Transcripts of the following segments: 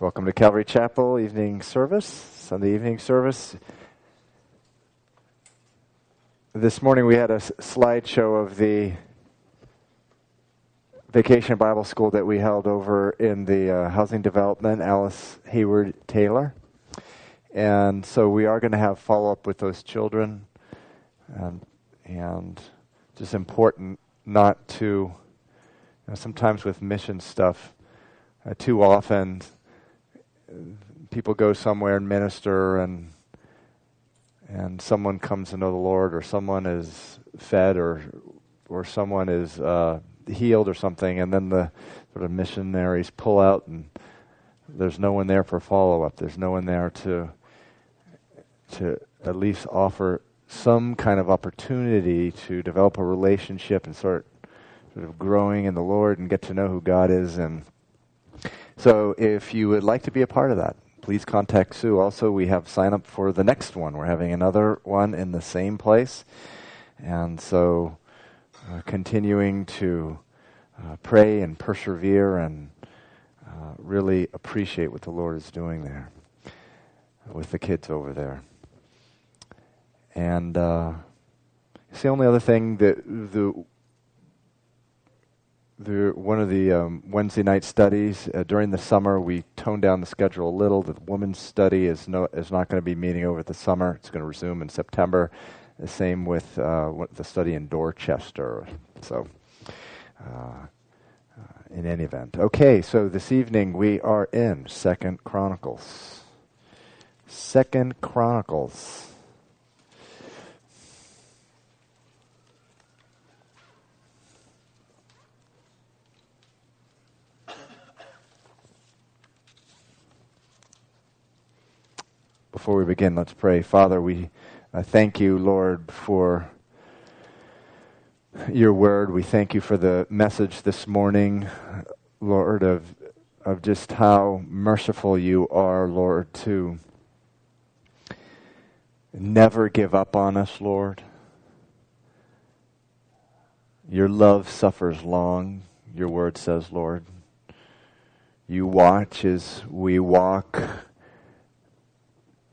Welcome to Calvary Chapel evening service, Sunday evening service. This morning we had a slideshow of the vacation Bible school that we held over in the uh, housing development, Alice Hayward Taylor. And so we are going to have follow up with those children. Um, and just important not to, you know, sometimes with mission stuff, uh, too often people go somewhere and minister and and someone comes to know the Lord or someone is fed or or someone is uh, healed or something and then the sort of missionaries pull out and there's no one there for follow up there's no one there to to at least offer some kind of opportunity to develop a relationship and start sort of growing in the Lord and get to know who God is and so if you would like to be a part of that, please contact Sue. Also, we have sign up for the next one. We're having another one in the same place. And so uh, continuing to uh, pray and persevere and uh, really appreciate what the Lord is doing there with the kids over there. And uh, it's the only other thing that the one of the um, Wednesday night studies uh, during the summer, we toned down the schedule a little. The women's study is no is not going to be meeting over the summer. It's going to resume in September. The same with uh, the study in Dorchester. So, uh, uh, in any event, okay. So this evening we are in Second Chronicles. Second Chronicles. Before we begin, let's pray. Father, we uh, thank you, Lord, for your word. We thank you for the message this morning, Lord, of, of just how merciful you are, Lord, to never give up on us, Lord. Your love suffers long, your word says, Lord. You watch as we walk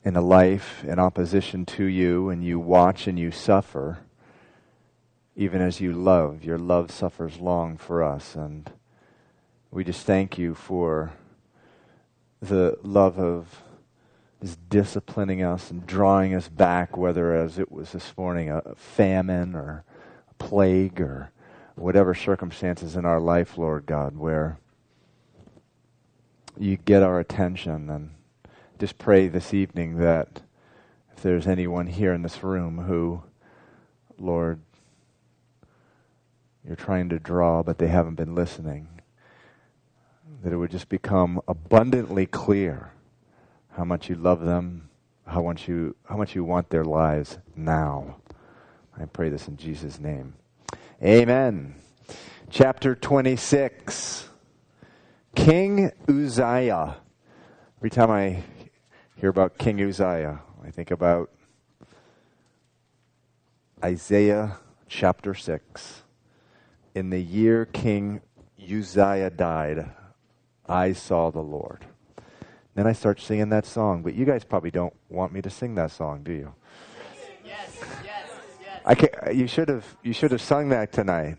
in a life in opposition to you, and you watch and you suffer, even as you love. Your love suffers long for us. And we just thank you for the love of just disciplining us and drawing us back, whether as it was this morning a famine or a plague or whatever circumstances in our life, Lord God, where you get our attention and just pray this evening that if there's anyone here in this room who, Lord, you're trying to draw, but they haven't been listening, that it would just become abundantly clear how much you love them, how much you, how much you want their lives now. I pray this in Jesus' name. Amen. Chapter 26. King Uzziah. Every time I hear about King Uzziah, I think about Isaiah chapter 6. In the year King Uzziah died, I saw the Lord. Then I start singing that song, but you guys probably don't want me to sing that song, do you? Yes, yes, yes. I can, you should have you should have sung that tonight.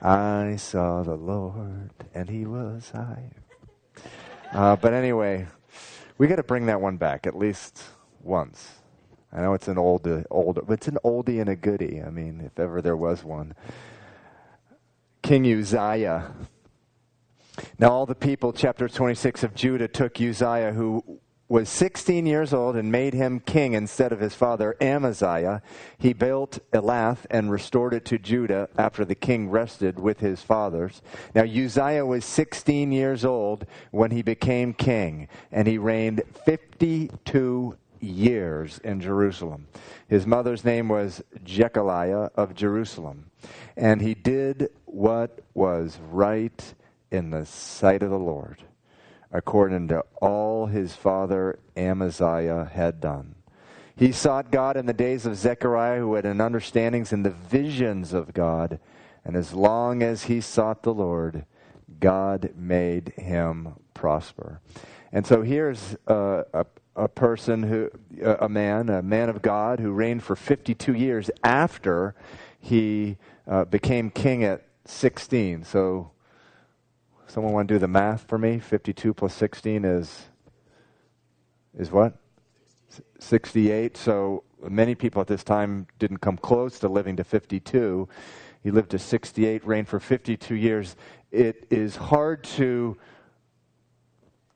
I saw the Lord, and He was high. Uh, but anyway, we got to bring that one back at least once. I know it's an old, uh, old, but it's an oldie and a goodie. I mean, if ever there was one. King Uzziah. Now, all the people, chapter 26 of Judah, took Uzziah, who was 16 years old and made him king instead of his father Amaziah. He built Elath and restored it to Judah after the king rested with his fathers. Now Uzziah was 16 years old when he became king, and he reigned 52 years in Jerusalem. His mother's name was Jecholiah of Jerusalem, and he did what was right in the sight of the Lord according to all his father Amaziah had done. He sought God in the days of Zechariah, who had an understandings in the visions of God, and as long as he sought the Lord, God made him prosper. And so here's uh, a, a person who, a man, a man of God who reigned for 52 years after he uh, became king at 16. So, someone want to do the math for me? 52 plus 16 is is what? 68. So many people at this time didn't come close to living to 52. He lived to 68, reigned for 52 years. It is hard to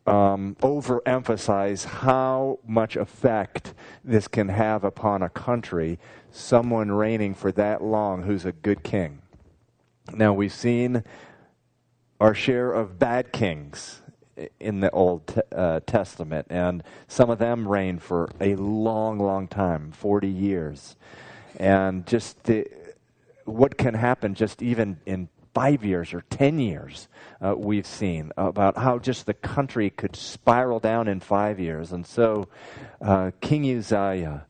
um, overemphasize how much effect this can have upon a country, someone reigning for that long who's a good king. Now, we've seen our share of bad kings in the Old uh, Testament, and some of them reigned for a long, long time 40 years. And just the, what can happen just even in five years or 10 years, uh, we've seen about how just the country could spiral down in five years. And so, uh, King Uzziah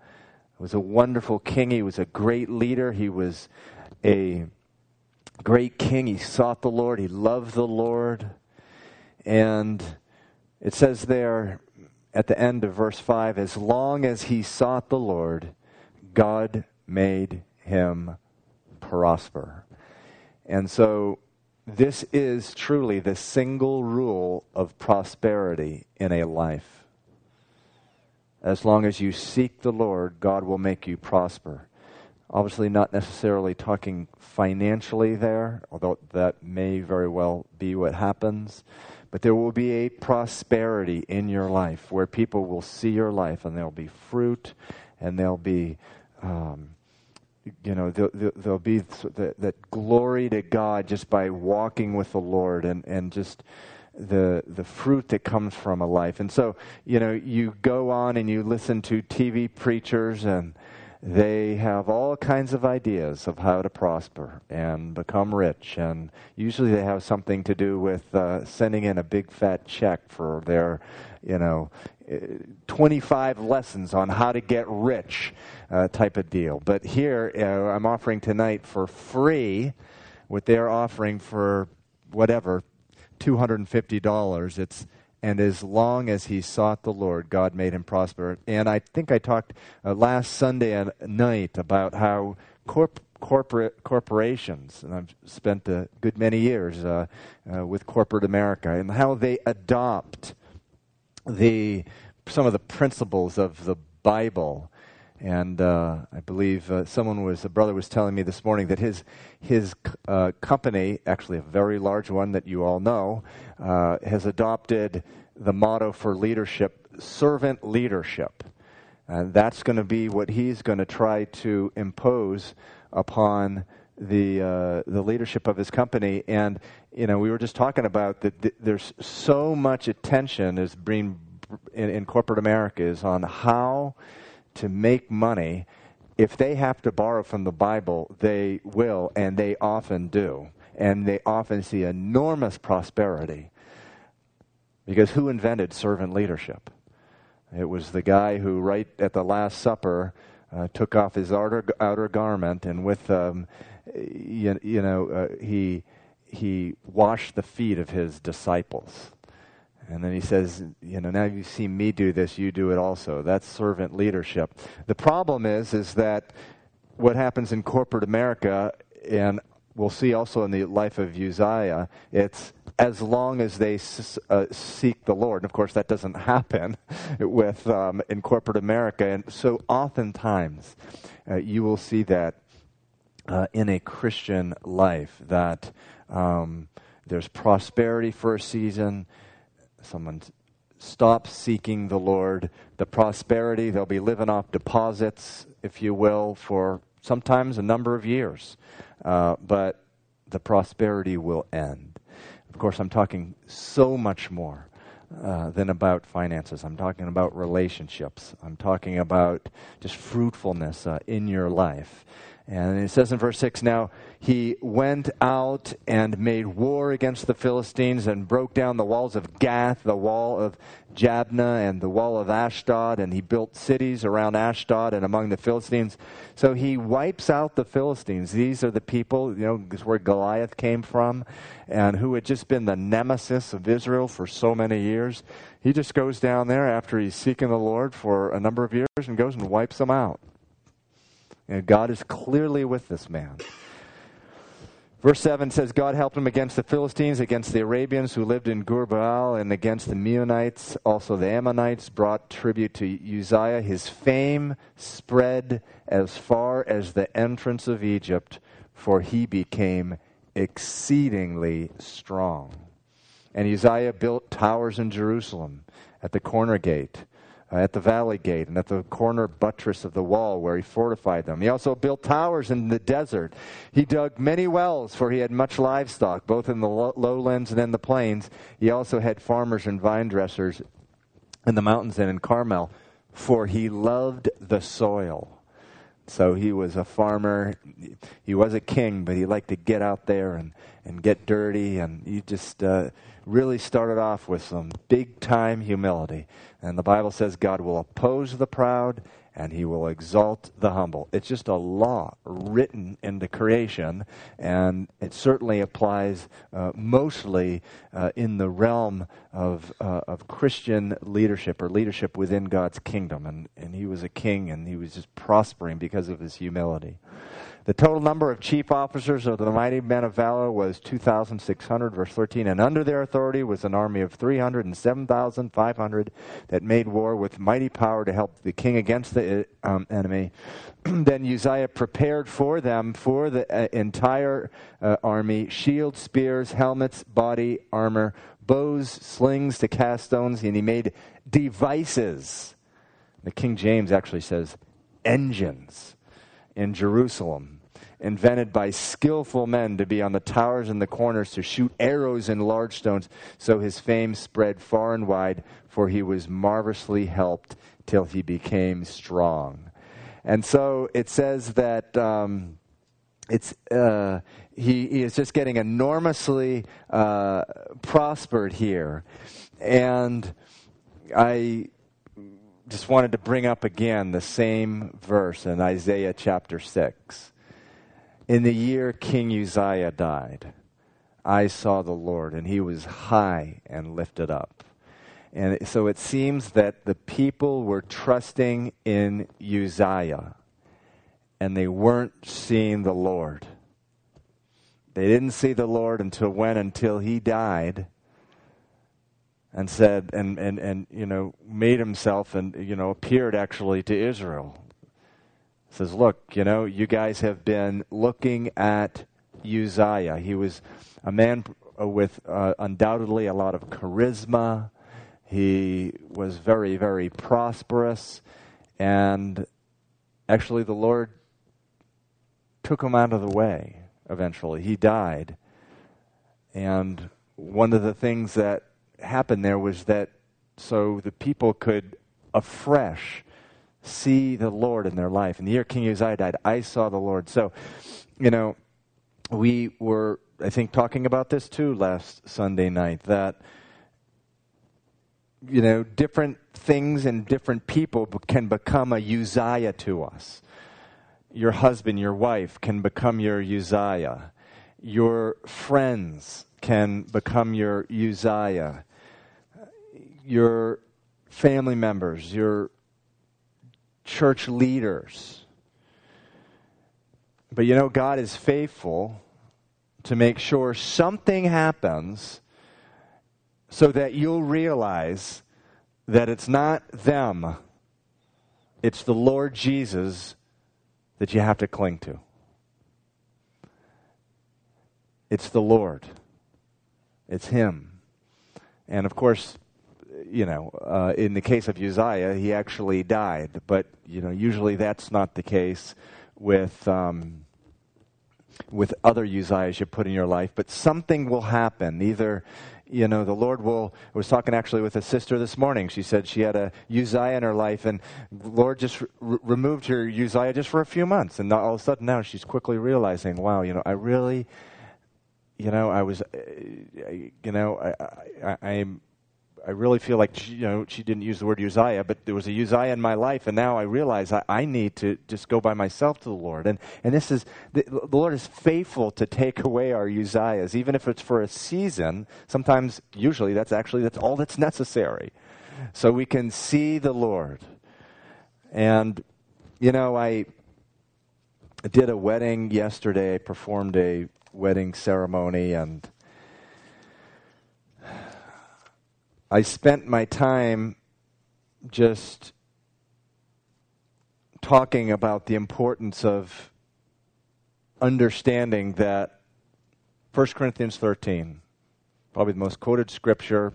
was a wonderful king. He was a great leader. He was a great king. He sought the Lord, he loved the Lord. And it says there at the end of verse 5 as long as he sought the Lord, God made him prosper. And so this is truly the single rule of prosperity in a life. As long as you seek the Lord, God will make you prosper. Obviously, not necessarily talking financially there, although that may very well be what happens. But there will be a prosperity in your life where people will see your life and there'll be fruit and there'll be um, you know, there'll, there'll be that, that glory to God just by walking with the Lord and, and just the the fruit that comes from a life. And so, you know, you go on and you listen to TV preachers and they have all kinds of ideas of how to prosper and become rich. And usually they have something to do with uh, sending in a big fat check for their, you know, 25 lessons on how to get rich uh, type of deal. But here, uh, I'm offering tonight for free what they're offering for whatever, $250. It's and as long as he sought the Lord, God made him prosper. And I think I talked uh, last Sunday night about how corp- corporate corporations, and I've spent a good many years uh, uh, with corporate America, and how they adopt the some of the principles of the Bible. And uh, I believe uh, someone was, a brother was telling me this morning that his, his uh, company, actually a very large one that you all know, uh, has adopted the motto for leadership servant leadership. And that's going to be what he's going to try to impose upon the uh, the leadership of his company. And you know, we were just talking about that. Th- there's so much attention is being in, in corporate America is on how to make money. If they have to borrow from the Bible, they will, and they often do. And they often see enormous prosperity. Because who invented servant leadership? It was the guy who, right at the Last Supper, uh, took off his outer, outer garment and with, um, you, you, know, uh, he, he washed the feet of his disciples. And then he says, you know, now you see me do this, you do it also. That's servant leadership. The problem is, is that what happens in corporate America, and we'll see also in the life of Uzziah, it's as long as they uh, seek the Lord. And of course, that doesn't happen with um, in corporate America. And so, oftentimes, uh, you will see that uh, in a Christian life that um, there's prosperity for a season someone stops seeking the Lord, the prosperity, they'll be living off deposits, if you will, for sometimes a number of years. Uh, but the prosperity will end. Of course, I'm talking so much more. Uh, than about finances. I'm talking about relationships. I'm talking about just fruitfulness uh, in your life. And it says in verse 6 Now he went out and made war against the Philistines and broke down the walls of Gath, the wall of Jabneh, and the wall of Ashdod. And he built cities around Ashdod and among the Philistines. So he wipes out the Philistines. These are the people, you know, this is where Goliath came from, and who had just been the nemesis of Israel for so many years. he just goes down there after he's seeking the Lord for a number of years and goes and wipes them out. God is clearly with this man. Verse 7 says, God helped him against the Philistines, against the Arabians who lived in Gur and against the Meunites. Also, the Ammonites brought tribute to Uzziah. His fame spread as far as the entrance of Egypt, for he became exceedingly strong. And Uzziah built towers in Jerusalem at the corner gate at the valley gate and at the corner buttress of the wall where he fortified them. He also built towers in the desert. He dug many wells, for he had much livestock, both in the lowlands and in the plains. He also had farmers and vine dressers in the mountains and in Carmel, for he loved the soil. So he was a farmer. He was a king, but he liked to get out there and, and get dirty. And he just uh, really started off with some big time humility. And the Bible says God will oppose the proud and he will exalt the humble. It's just a law written into creation, and it certainly applies uh, mostly uh, in the realm of, uh, of Christian leadership or leadership within God's kingdom. And, and he was a king, and he was just prospering because of his humility. The total number of chief officers of the mighty men of valor was 2,600, verse 13. And under their authority was an army of 307,500 that made war with mighty power to help the king against the um, enemy. then Uzziah prepared for them, for the uh, entire uh, army, shields, spears, helmets, body armor, bows, slings to cast stones, and he made devices. The King James actually says engines in Jerusalem, invented by skillful men to be on the towers and the corners to shoot arrows and large stones. So his fame spread far and wide, for he was marvelously helped till he became strong. And so it says that. Um, it's uh, he, he, is just getting enormously uh, prospered here, and I just wanted to bring up again the same verse in Isaiah chapter 6. In the year King Uzziah died, I saw the Lord, and he was high and lifted up. And so it seems that the people were trusting in Uzziah, and they weren't seeing the Lord. They didn't see the Lord until when? Until he died and said and, and, and you know made himself and you know appeared actually to Israel. Says, look, you know, you guys have been looking at Uzziah. He was a man with uh, undoubtedly a lot of charisma. He was very, very prosperous, and actually, the Lord took him out of the way. Eventually, he died, and one of the things that happened there was that so the people could afresh see the Lord in their life. In the year King Uzziah died, I saw the Lord. So, you know, we were, I think, talking about this too last Sunday night that, you know, different things and different people can become a Uzziah to us. Your husband, your wife can become your Uzziah. Your friends can become your Uzziah. Your family members, your church leaders. But you know, God is faithful to make sure something happens so that you'll realize that it's not them, it's the Lord Jesus that you have to cling to. It's the Lord. It's Him. And of course, you know, uh, in the case of Uzziah, he actually died. But, you know, usually that's not the case with. Um, with other Uzziahs you put in your life, but something will happen. Either, you know, the Lord will. I was talking actually with a sister this morning. She said she had a Uzziah in her life, and the Lord just removed her Uzziah just for a few months, and all of a sudden now she's quickly realizing, wow, you know, I really you know, I was, uh, you know, I, I, I'm, I really feel like she, you know she didn't use the word Uzziah, but there was a Uzziah in my life, and now I realize I, I need to just go by myself to the Lord. And and this is the, the Lord is faithful to take away our Uzziahs, even if it's for a season. Sometimes, usually, that's actually that's all that's necessary. so we can see the Lord. And, you know, I did a wedding yesterday, performed a wedding ceremony, and I spent my time just talking about the importance of understanding that 1 Corinthians 13, probably the most quoted scripture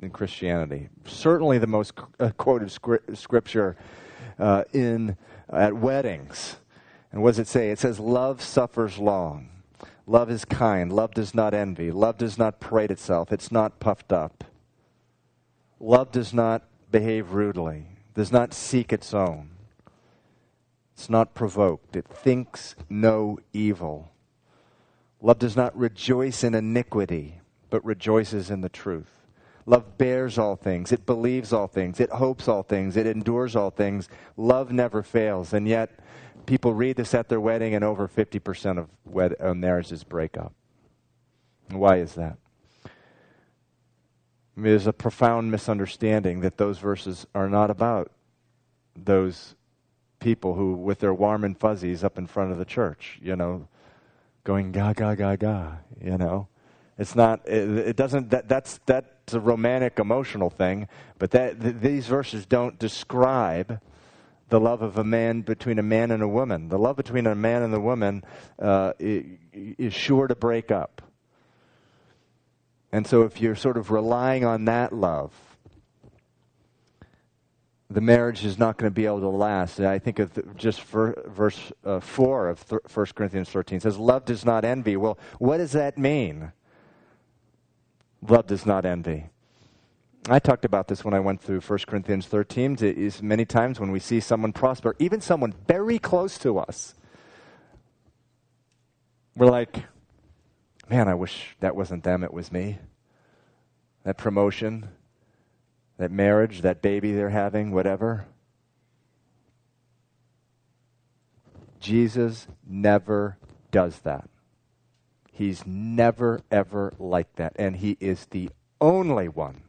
in Christianity, certainly the most uh, quoted scripture uh, in at weddings. And what does it say? It says, "Love suffers long." Love is kind. Love does not envy. Love does not parade itself. It's not puffed up. Love does not behave rudely, does not seek its own. It's not provoked. It thinks no evil. Love does not rejoice in iniquity, but rejoices in the truth. Love bears all things. It believes all things. It hopes all things. It endures all things. Love never fails. And yet, people read this at their wedding, and over 50% of wed- uh, marriages break up. Why is that? I mean, there's a profound misunderstanding that those verses are not about those people who, with their warm and fuzzies up in front of the church, you know, going ga ga ga ga, you know. It's not. It, it doesn't. That, that's that's a romantic, emotional thing. But that th- these verses don't describe the love of a man between a man and a woman. The love between a man and a woman uh, is sure to break up. And so, if you're sort of relying on that love, the marriage is not going to be able to last. I think of just for, verse uh, 4 of th- 1 Corinthians 13 says, Love does not envy. Well, what does that mean? Love does not envy. I talked about this when I went through 1 Corinthians 13. It is many times when we see someone prosper, even someone very close to us, we're like, man, I wish that wasn't them, it was me. That promotion, that marriage, that baby they're having, whatever. Jesus never does that. He's never, ever like that. And He is the only one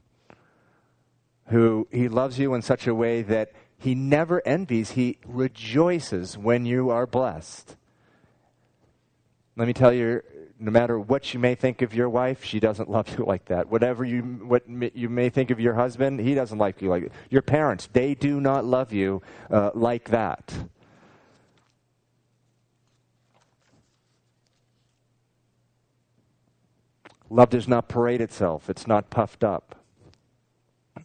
who He loves you in such a way that He never envies, He rejoices when you are blessed. Let me tell you, no matter what you may think of your wife, she doesn't love you like that. Whatever you what you may think of your husband, he doesn't like you like that. Your parents, they do not love you uh, like that. Love does not parade itself, it's not puffed up.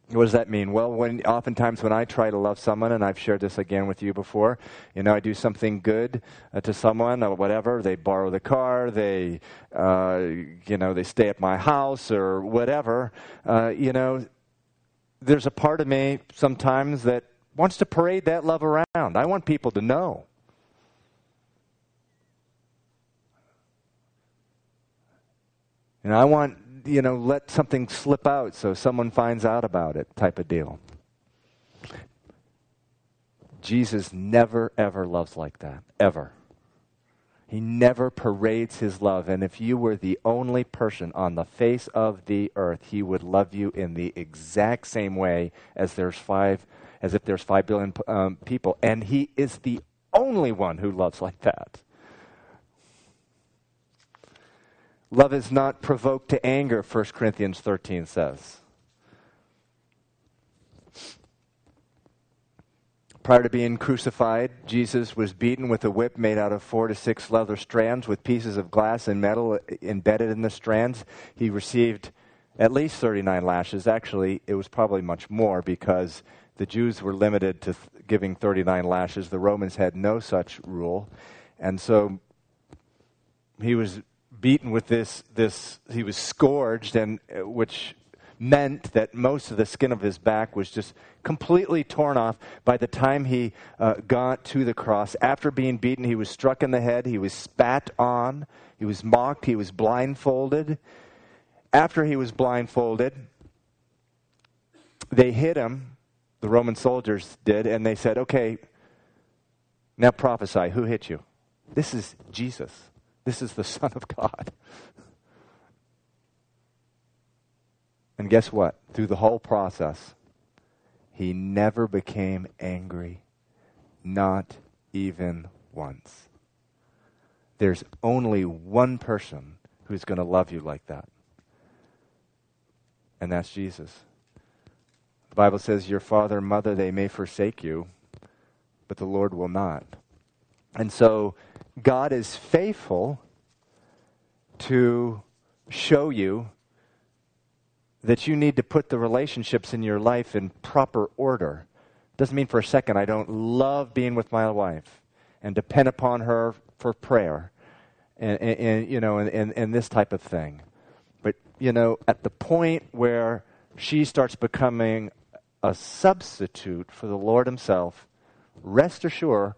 What does that mean? Well, when oftentimes when I try to love someone, and I've shared this again with you before, you know, I do something good uh, to someone or whatever. They borrow the car, they, uh, you know, they stay at my house or whatever. Uh, you know, there's a part of me sometimes that wants to parade that love around. I want people to know. And I want, you know, let something slip out so someone finds out about it type of deal. Jesus never, ever loves like that. Ever. He never parades his love. And if you were the only person on the face of the earth, he would love you in the exact same way as there's five, as if there's five billion um, people. And he is the only one who loves like that. Love is not provoked to anger, 1 Corinthians 13 says. Prior to being crucified, Jesus was beaten with a whip made out of four to six leather strands with pieces of glass and metal embedded in the strands. He received at least 39 lashes. Actually, it was probably much more because the Jews were limited to th- giving 39 lashes. The Romans had no such rule. And so he was beaten with this, this he was scourged, and uh, which meant that most of the skin of his back was just completely torn off by the time he uh, got to the cross. After being beaten, he was struck in the head, he was spat on, he was mocked, he was blindfolded. After he was blindfolded, they hit him, the Roman soldiers did, and they said, Okay, now prophesy. Who hit you? This is Jesus. This is the Son of God. And guess what? Through the whole process, he never became angry, not even once. There's only one person who's going to love you like that, and that's Jesus. The Bible says, Your father and mother, they may forsake you, but the Lord will not. And so, God is faithful to show you that you need to put the relationships in your life in proper order. Doesn't mean for a second I don't love being with my wife and depend upon her for prayer and, and, and you know and, and, and this type of thing. But you know, at the point where she starts becoming a substitute for the Lord Himself, rest assured,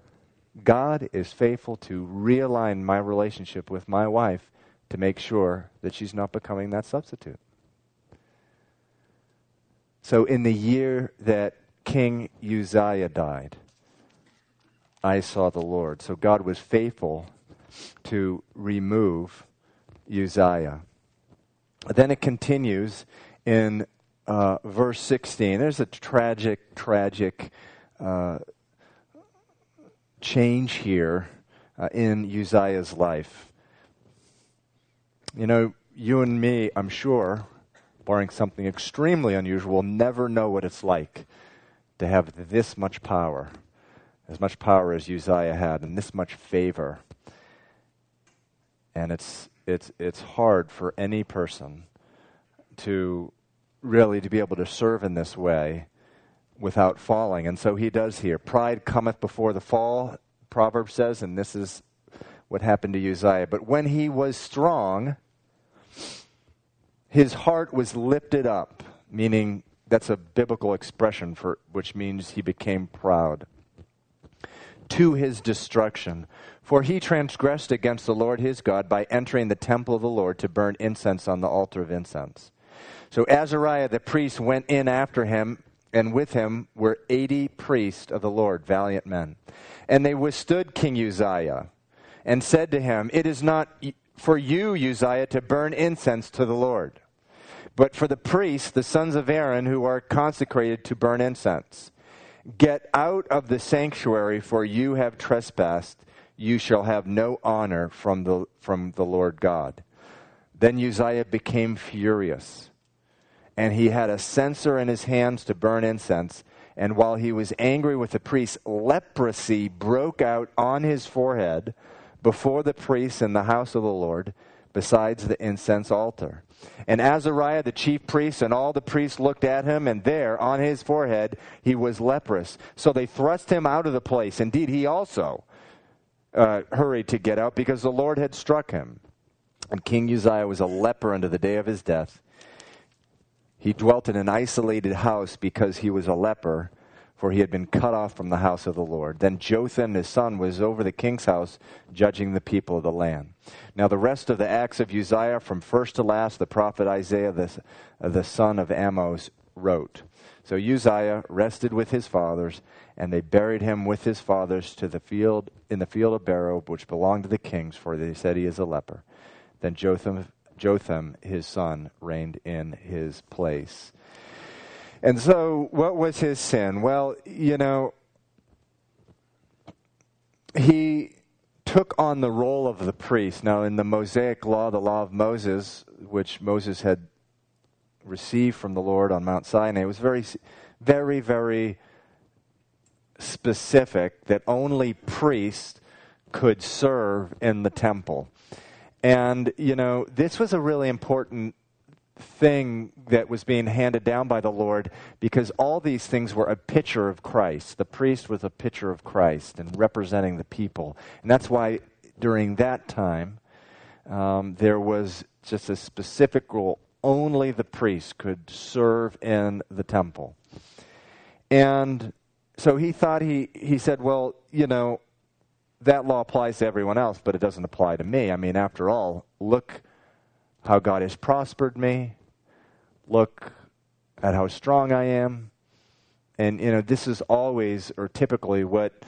God is faithful to realign my relationship with my wife to make sure that she's not becoming that substitute. So, in the year that King Uzziah died, I saw the Lord. So, God was faithful to remove Uzziah. Then it continues in uh, verse 16. There's a tragic, tragic uh, change here uh, in Uzziah's life. You know, you and me, I'm sure, barring something extremely unusual, never know what it's like to have this much power, as much power as Uzziah had, and this much favor. And it's, it's, it's hard for any person to really to be able to serve in this way without falling. And so he does here. Pride cometh before the fall, Proverbs says, and this is what happened to Uzziah. But when he was strong, his heart was lifted up, meaning that's a biblical expression for which means he became proud to his destruction. For he transgressed against the Lord his God by entering the temple of the Lord to burn incense on the altar of incense. So Azariah the priest went in after him, and with him were eighty priests of the Lord, valiant men. And they withstood King Uzziah and said to him, It is not for you, Uzziah, to burn incense to the Lord but for the priests, the sons of Aaron, who are consecrated to burn incense. Get out of the sanctuary, for you have trespassed. You shall have no honor from the, from the Lord God. Then Uzziah became furious, and he had a censer in his hands to burn incense. And while he was angry with the priests, leprosy broke out on his forehead before the priests in the house of the Lord, besides the incense altar. And Azariah, the chief priest, and all the priests looked at him, and there on his forehead he was leprous. So they thrust him out of the place. Indeed, he also uh, hurried to get out because the Lord had struck him. And King Uzziah was a leper unto the day of his death. He dwelt in an isolated house because he was a leper, for he had been cut off from the house of the Lord. Then Jotham, his son, was over the king's house, judging the people of the land. Now, the rest of the acts of Uzziah, from first to last, the prophet Isaiah, the, the son of Amos, wrote. So Uzziah rested with his fathers, and they buried him with his fathers to the field in the field of Beer, which belonged to the kings, for they said he is a leper. Then Jotham, Jotham, his son, reigned in his place. And so, what was his sin? Well, you know, he took on the role of the priest. Now, in the Mosaic law, the law of Moses, which Moses had received from the Lord on Mount Sinai, was very, very, very specific that only priests could serve in the temple. And, you know, this was a really important thing that was being handed down by the Lord because all these things were a picture of Christ. The priest was a picture of Christ and representing the people. And that's why during that time um, there was just a specific rule only the priest could serve in the temple. And so he thought he, he said, well, you know, that law applies to everyone else, but it doesn't apply to me. I mean, after all, look how God has prospered me. Look at how strong I am. And you know, this is always or typically what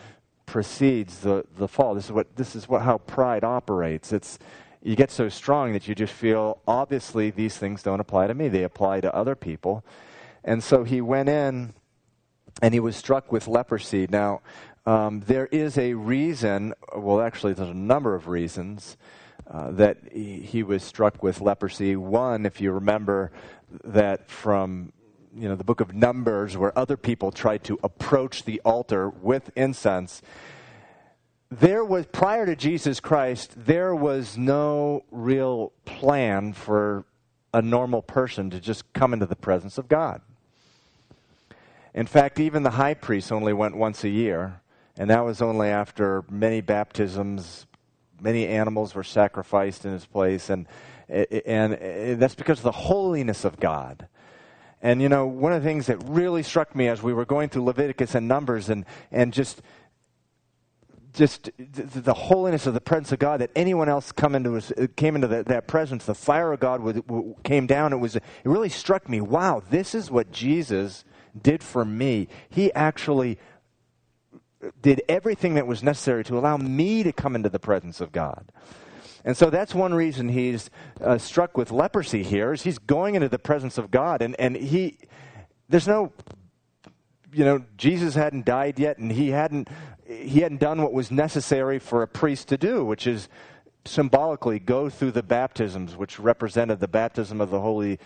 precedes the, the fall. This is what this is what how pride operates. It's you get so strong that you just feel, obviously, these things don't apply to me. They apply to other people. And so he went in and he was struck with leprosy. Now, um, there is a reason, well, actually, there's a number of reasons uh, that he, he, was struck with leprosy. One, if you remember that from you know the book of Numbers, where other people tried to approach the altar with incense. There was prior to Jesus Christ, there was no real plan for a normal person to just come into the presence of God. In fact, even the high priest only went once a year, and that was only after many baptisms, many animals were sacrificed in his place, and, and that's because of the holiness of God. And you know, one of the things that really struck me as we were going through Leviticus and Numbers and, and just just the holiness of the presence of God that anyone else come into his, came into that presence, the fire of God would, came down. It was it really struck me. Wow, this is what Jesus did for me. He actually did everything that was necessary to allow me to come into the presence of God. And so that's one reason he's uh, struck with leprosy here is he's going into the presence of God and, and he there's no you know Jesus hadn't died yet and he hadn't he hadn't done what was necessary for a priest to do which is symbolically go through the baptisms, which represented the baptism of the Holy,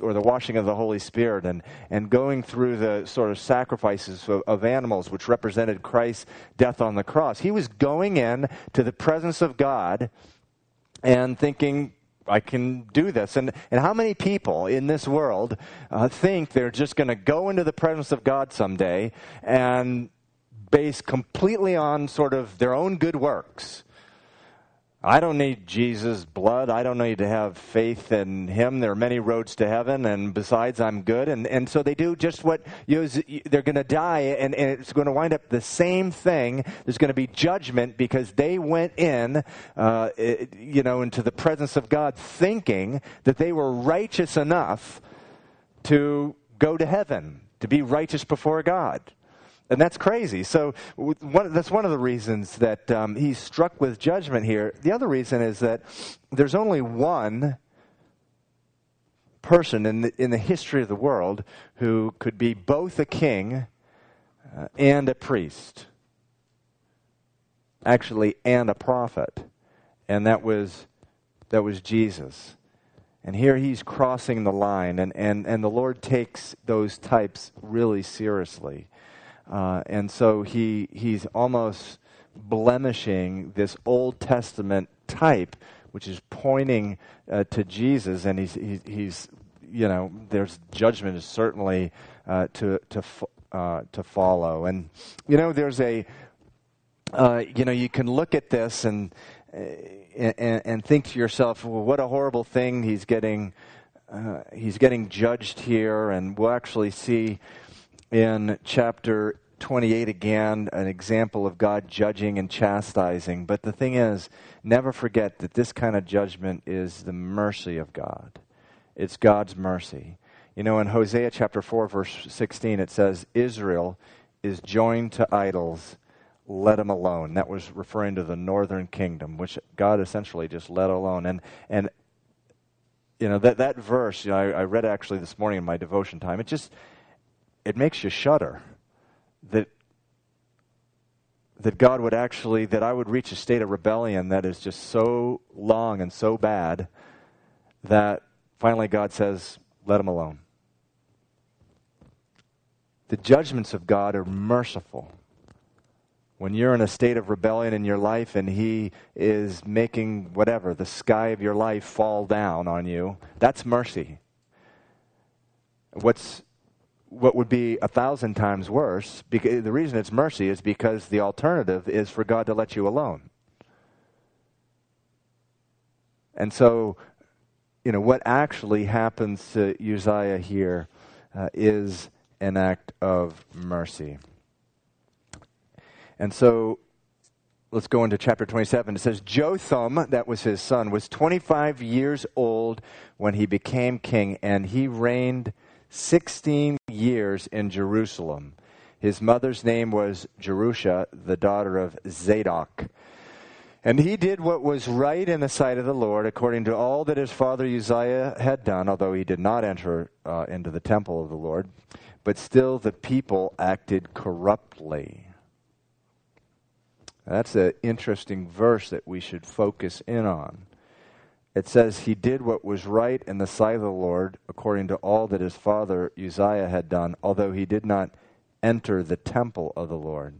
or the washing of the Holy Spirit, and, and going through the sort of sacrifices of, of animals, which represented Christ's death on the cross. He was going in to the presence of God and thinking, I can do this. And, and how many people in this world uh, think they're just going to go into the presence of God someday and base completely on sort of their own good works? I don't need Jesus' blood. I don't need to have faith in him. There are many roads to heaven, and besides, I'm good. And, and so they do just what you they're going to die, and, and it's going to wind up the same thing. There's going to be judgment because they went in, uh, you know, into the presence of God thinking that they were righteous enough to go to heaven, to be righteous before God. And that's crazy. So one, that's one of the reasons that um, he's struck with judgment here. The other reason is that there's only one person in the, in the history of the world who could be both a king uh, and a priest. Actually, and a prophet. And that was, that was Jesus. And here he's crossing the line, and, and, and the Lord takes those types really seriously. Uh, and so he, he's almost blemishing this Old Testament type, which is pointing uh, to Jesus, and he's, he's, he's, you know, there's judgment is certainly uh, to, to, uh, to follow. And, you know, there's a, uh, you know, you can look at this and, and, and, think to yourself, well, what a horrible thing he's getting, he's getting judged here, and we'll actually see in chapter 28 again, an example of God judging and chastising. But the thing is, never forget that this kind of judgment is the mercy of God. It's God's mercy. You know, in Hosea chapter 4, verse 16, it says, Israel is joined to idols, let him alone. That was referring to the northern kingdom, which God essentially just let alone. And, and you know, that, that verse, you know, I, I read actually this morning in my devotion time. It just, it makes you shudder that that God would actually that I would reach a state of rebellion that is just so long and so bad that finally God says, "Let him alone." The judgments of God are merciful. When you're in a state of rebellion in your life and He is making whatever, the sky of your life fall down on you, that's mercy. What's what would be a thousand times worse. Because the reason it's mercy is because the alternative is for God to let you alone. And so, you know, what actually happens to Uzziah here uh, is an act of mercy. And so, let's go into chapter 27. It says, Jotham, that was his son, was 25 years old when he became king, and he reigned 16 years in Jerusalem. His mother's name was Jerusha, the daughter of Zadok. And he did what was right in the sight of the Lord, according to all that his father Uzziah had done, although he did not enter uh, into the temple of the Lord. But still, the people acted corruptly. That's an interesting verse that we should focus in on. It says, He did what was right in the sight of the Lord, according to all that his father Uzziah had done, although he did not enter the temple of the Lord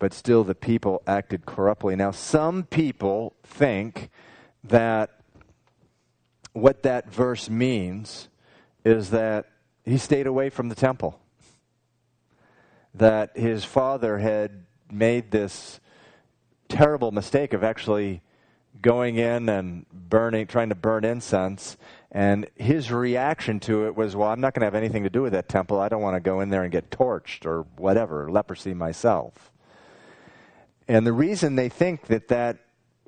but still the people acted corruptly. Now, some people think that what that verse means is that he stayed away from the temple, that his father had made this terrible mistake of actually going in and burning, trying to burn incense. And his reaction to it was, well, I'm not going to have anything to do with that temple. I don't want to go in there and get torched or whatever, leprosy myself. And the reason they think that that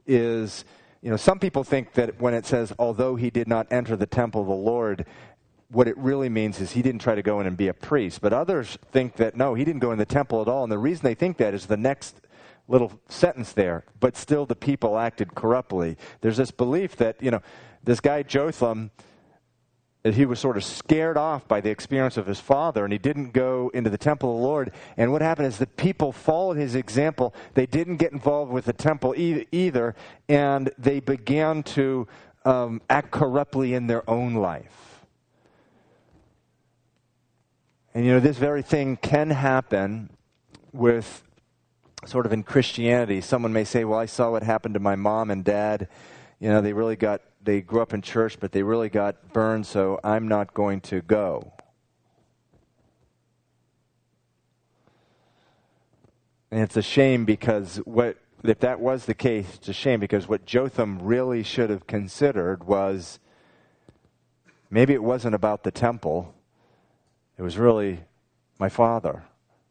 is, you know, some people think that when it says, although he did not enter the temple of the Lord, what it really means is he didn't try to go in and be a priest. But others think that, no, he didn't go in the temple at all. And the reason they think that is the next little sentence there, but still the people acted corruptly. There's this belief that, you know, this guy Jotham that he was sort of scared off by the experience of his father and he didn't go into the temple of the Lord. And what happened is the people followed his example. They didn't get involved with the temple either, and they began to um, act corruptly in their own life. And you know, this very thing can happen with sort of in Christianity. Someone may say, Well, I saw what happened to my mom and dad. You know, they really got they grew up in church, but they really got burned, so I'm not going to go. And it's a shame because what if that was the case, it's a shame because what Jotham really should have considered was maybe it wasn't about the temple. It was really my father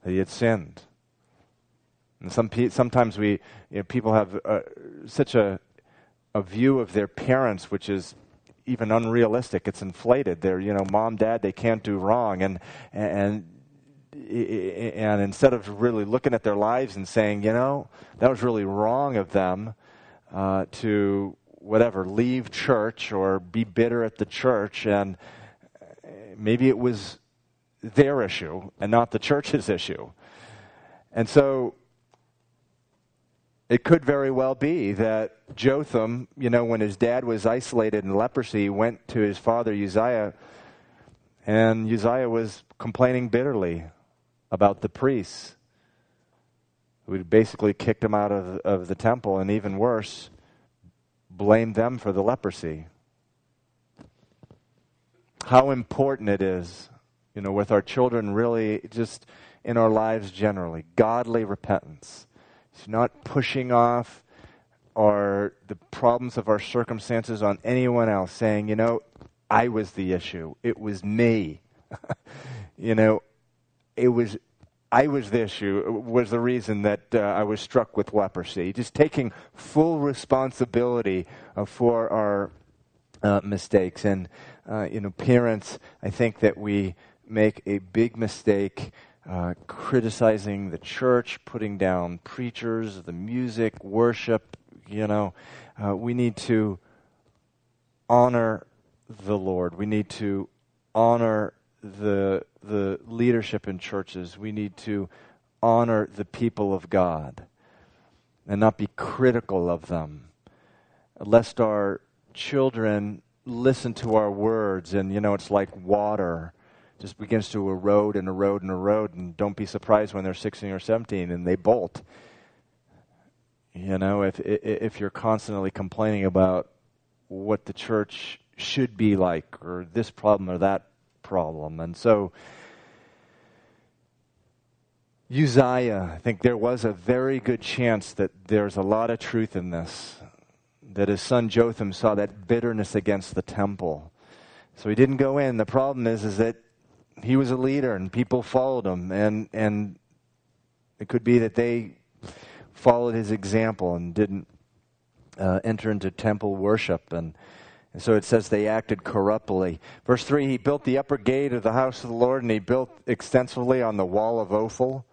that he had sinned. And some sometimes we you know, people have uh, such a a view of their parents which is even unrealistic. It's inflated. They're, you know, mom, dad, they can't do wrong. And, and, and instead of really looking at their lives and saying, you know, that was really wrong of them uh, to whatever, leave church or be bitter at the church, and maybe it was their issue and not the church's issue. And so it could very well be that Jotham, you know, when his dad was isolated in leprosy, went to his father Uzziah, and Uzziah was complaining bitterly about the priests who basically kicked him out of, of the temple, and even worse, blamed them for the leprosy. How important it is, you know, with our children, really, just in our lives generally, godly repentance He's not pushing off our the problems of our circumstances on anyone else, saying, you know, I was the issue. It was me. you know, it was I was the issue, was the reason that uh, I was struck with leprosy. Just taking full responsibility uh, for our uh, mistakes. And, uh, you know, parents, I think that we make a big mistake uh, criticizing the church, putting down preachers, the music, worship. You know, uh, we need to honor the Lord. We need to honor the the leadership in churches. We need to honor the people of God and not be critical of them, lest our children listen to our words and you know it's like water just begins to erode and erode and erode. And don't be surprised when they're 16 or 17 and they bolt. You know, if, if you're constantly complaining about what the church should be like, or this problem or that problem. And so, Uzziah, I think there was a very good chance that there's a lot of truth in this. That his son Jotham saw that bitterness against the temple. So he didn't go in. The problem is, is that he was a leader and people followed him. And and it could be that they followed his example and didn't uh, enter into temple worship. And, and so it says they acted corruptly. Verse 3 he built the upper gate of the house of the lord and he built extensively on the wall of ophel.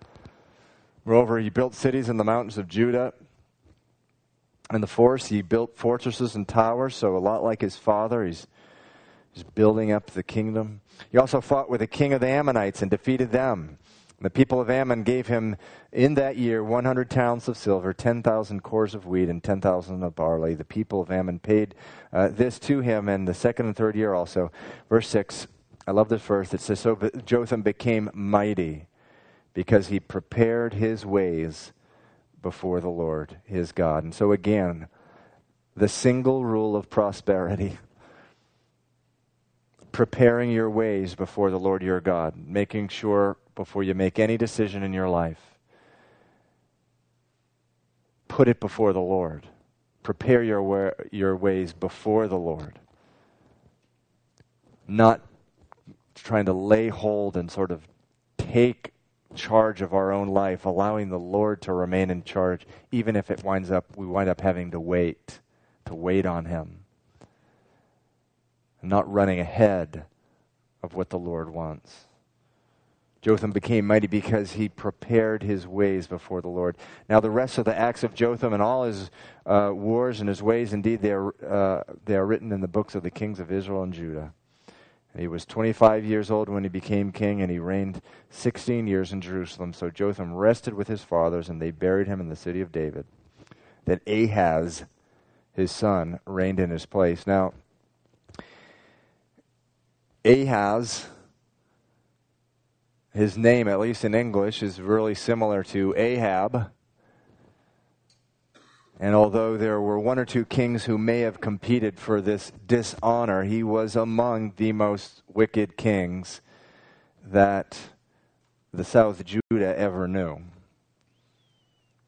Moreover he built cities in the mountains of judah. In the forest. He built fortresses and towers, so a lot like his father, he's, he's building up the kingdom. He also fought with the king of the Ammonites and defeated them. The people of Ammon gave him in that year 100 talents of silver, 10,000 kors of wheat, and 10,000 of barley. The people of Ammon paid uh, this to him in the second and third year also. Verse 6, I love this verse. It says, So Jotham became mighty because he prepared his ways before the Lord his God. And so again, the single rule of prosperity preparing your ways before the Lord your God, making sure before you make any decision in your life, put it before the Lord. Prepare your, your ways before the Lord. Not trying to lay hold and sort of take charge of our own life, allowing the Lord to remain in charge, even if it winds up we wind up having to wait, to wait on Him. And not running ahead of what the Lord wants. Jotham became mighty because he prepared his ways before the Lord. Now, the rest of the acts of Jotham and all his uh, wars and his ways, indeed, they are, uh, they are written in the books of the kings of Israel and Judah. And he was 25 years old when he became king, and he reigned 16 years in Jerusalem. So Jotham rested with his fathers, and they buried him in the city of David. Then Ahaz, his son, reigned in his place. Now, Ahaz his name, at least in English, is really similar to Ahab. And although there were one or two kings who may have competed for this dishonor, he was among the most wicked kings that the south Judah ever knew.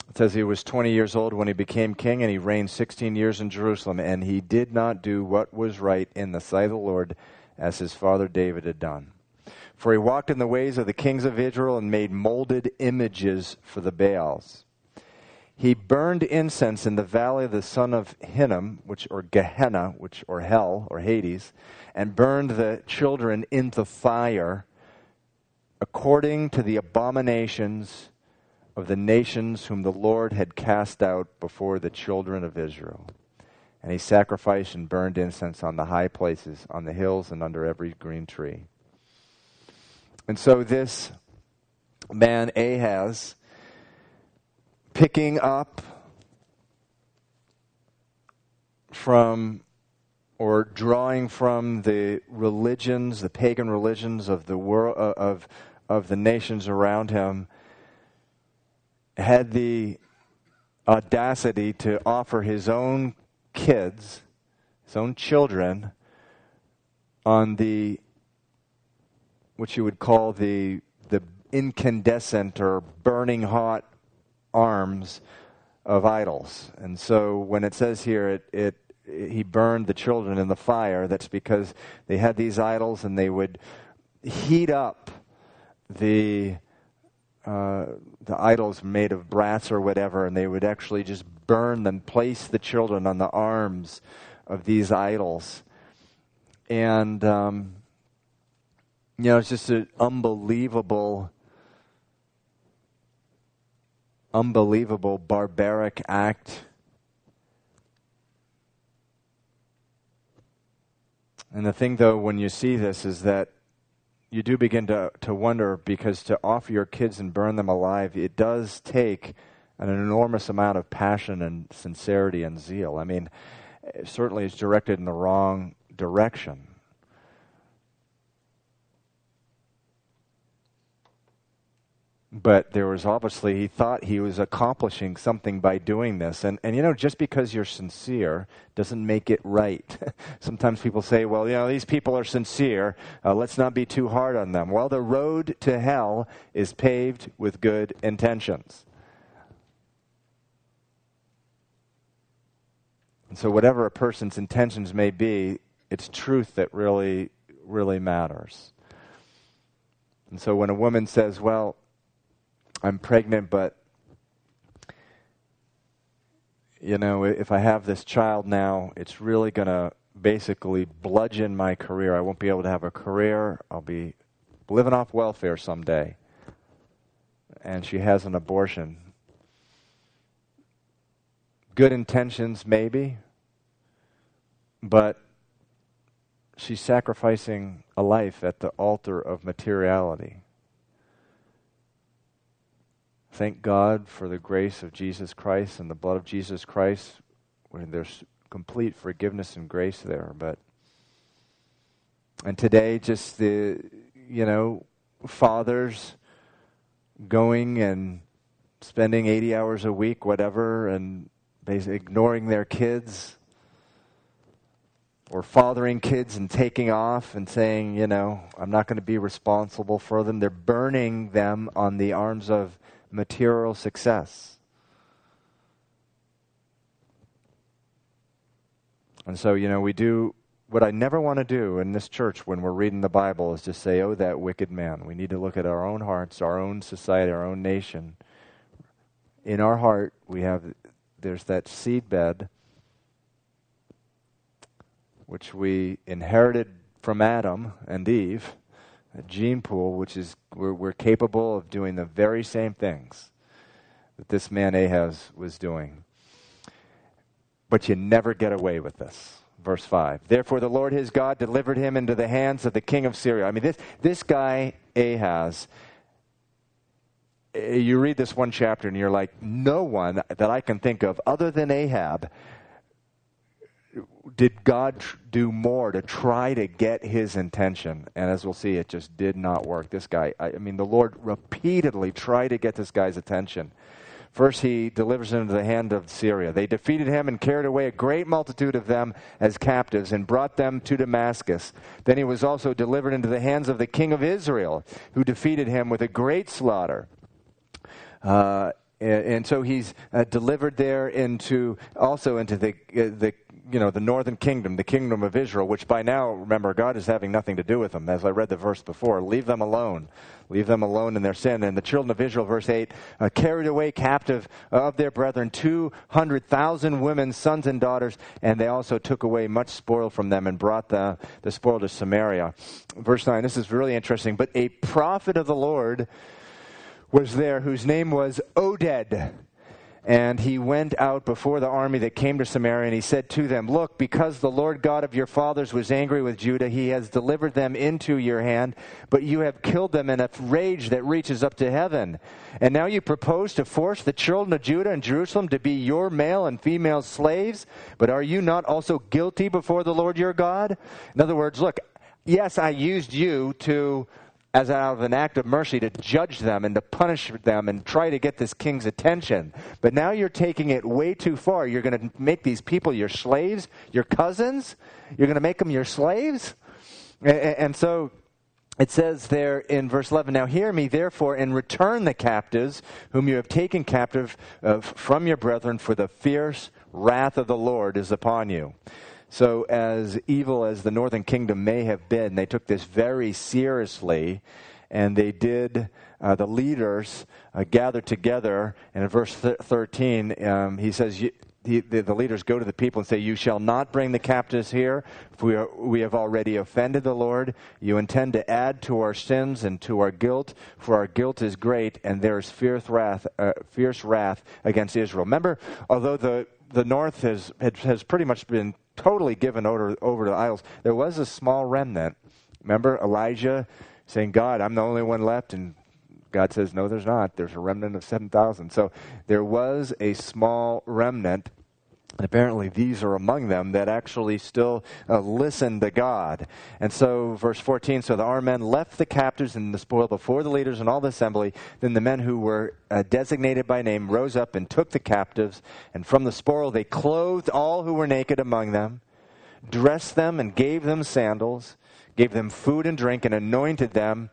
It says he was 20 years old when he became king, and he reigned 16 years in Jerusalem. And he did not do what was right in the sight of the Lord as his father David had done. For he walked in the ways of the kings of Israel and made molded images for the Baals. He burned incense in the valley of the son of Hinnom, which or Gehenna, which or hell or Hades, and burned the children into fire according to the abominations of the nations whom the Lord had cast out before the children of Israel. And he sacrificed and burned incense on the high places, on the hills, and under every green tree. And so this man, Ahaz, picking up from or drawing from the religions, the pagan religions of the world uh, of of the nations around him, had the audacity to offer his own kids, his own children, on the what you would call the, the incandescent or burning hot arms of idols. And so when it says here, it, it, he burned the children in the fire, that's because they had these idols and they would heat up the, uh, the idols made of brass or whatever, and they would actually just burn them, place the children on the arms of these idols. And um, you know, it's just an unbelievable, unbelievable barbaric act. And the thing, though, when you see this, is that you do begin to, to wonder because to offer your kids and burn them alive, it does take an enormous amount of passion and sincerity and zeal. I mean, certainly it's directed in the wrong direction. but there was obviously he thought he was accomplishing something by doing this. And and you know just because you're sincere doesn't make it right. Sometimes people say well you know these people are sincere. Uh, let's not be too hard on them. Well the road to hell is paved with good intentions and so whatever a person's intentions may be it's truth that really really matters and so when a woman says well I'm pregnant, but you know, if I have this child now, it's really going to basically bludgeon my career. I won't be able to have a career. I'll be living off welfare someday. And she has an abortion. Good intentions, maybe, but she's sacrificing a life at the altar of materiality. Thank God for the grace of Jesus Christ and the blood of Jesus Christ, there's complete forgiveness and grace there. But and today, just the you know fathers going and spending 80 hours a week, whatever, and ignoring their kids or fathering kids and taking off and saying, you know, I'm not going to be responsible for them. They're burning them on the arms of material success. And so, you know, we do what I never want to do in this church when we're reading the Bible is just say, oh, that wicked man. We need to look at our own hearts, our own society, our own nation. In our heart, we have, there's that seed bed which we inherited from Adam and Eve, a gene pool, which is we're, we're capable of doing the very same things that this man Ahaz was doing. But you never get away with this. Verse 5. Therefore, the Lord his God delivered him into the hands of the king of Syria. I mean, this, this guy, Ahaz, Eh, you read this one chapter and you're like, no one that I can think of other than Ahab did God do more to try to get his intention? And as we'll see, it just did not work. This guy, I, I mean, the Lord repeatedly tried to get this guy's attention. First, he delivers him into the hand of Syria. They defeated him and carried away a great multitude of them as captives and brought them to Damascus. Then he was also delivered into the hands of the king of Israel, who defeated him with a great slaughter. Uh, and, and, so he's uh, delivered there into also into the uh, the you know, the northern kingdom, the kingdom of Israel, which by now, remember, God is having nothing to do with them. As I read the verse before, leave them alone. Leave them alone in their sin. And the children of Israel, verse 8, uh, carried away captive of their brethren 200,000 women, sons and daughters, and they also took away much spoil from them and brought the, the spoil to Samaria. Verse 9, this is really interesting. But a prophet of the Lord was there whose name was Oded and he went out before the army that came to Samaria, and he said to them, Look, because the Lord God of your fathers was angry with Judah, he has delivered them into your hand, but you have killed them in a rage that reaches up to heaven. And now you propose to force the children of Judah and Jerusalem to be your male and female slaves, but are you not also guilty before the Lord your God? In other words, look, yes, I used you to as out of an act of mercy to judge them and to punish them and try to get this king's attention. But now you're taking it way too far. You're going to make these people your slaves, your cousins. You're going to make them your slaves. And, so it says there in verse 11 Now hear me, therefore, and return the captives whom you have taken captive uh, from your brethren, for the fierce wrath of the Lord is upon you. So, as evil as the northern kingdom may have been, they took this very seriously, and they did. Uh, the leaders uh, gathered together, and in verse th- 13, um, he says, the, the, leaders go to the people and say, You shall not bring the captives here, for we, are, we have already offended the Lord. You intend to add to our sins and to our guilt, for our guilt is great, and there is fierce wrath, uh, fierce wrath against Israel. Remember, although the, the north has, has pretty much been totally given over, over to idols. There was a small remnant. Remember Elijah saying, God, I'm the only one left? And God says, No, there's not. There's a remnant of 7,000. So there was a small remnant and apparently, these are among them that actually still uh, listen to God. And so, verse 14 so the armed men left the captives and the spoil before the leaders and all the assembly. Then the men who were uh, designated by name rose up and took the captives. And from the spoil, they clothed all who were naked among them, dressed them, and gave them sandals, gave them food and drink, and anointed them.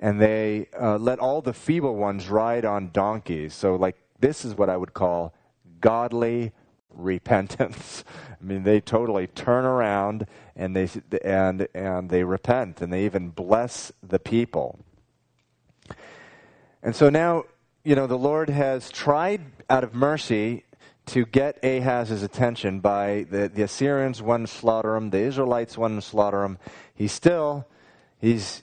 And they uh, let all the feeble ones ride on donkeys. So, like, this is what I would call godly repentance. I mean, they totally turn around and they and and they repent and they even bless the people. And so now, you know, the Lord has tried out of mercy to get Ahaz's attention by the, the Assyrians to slaughter him, the Israelites to slaughter him. He's still he's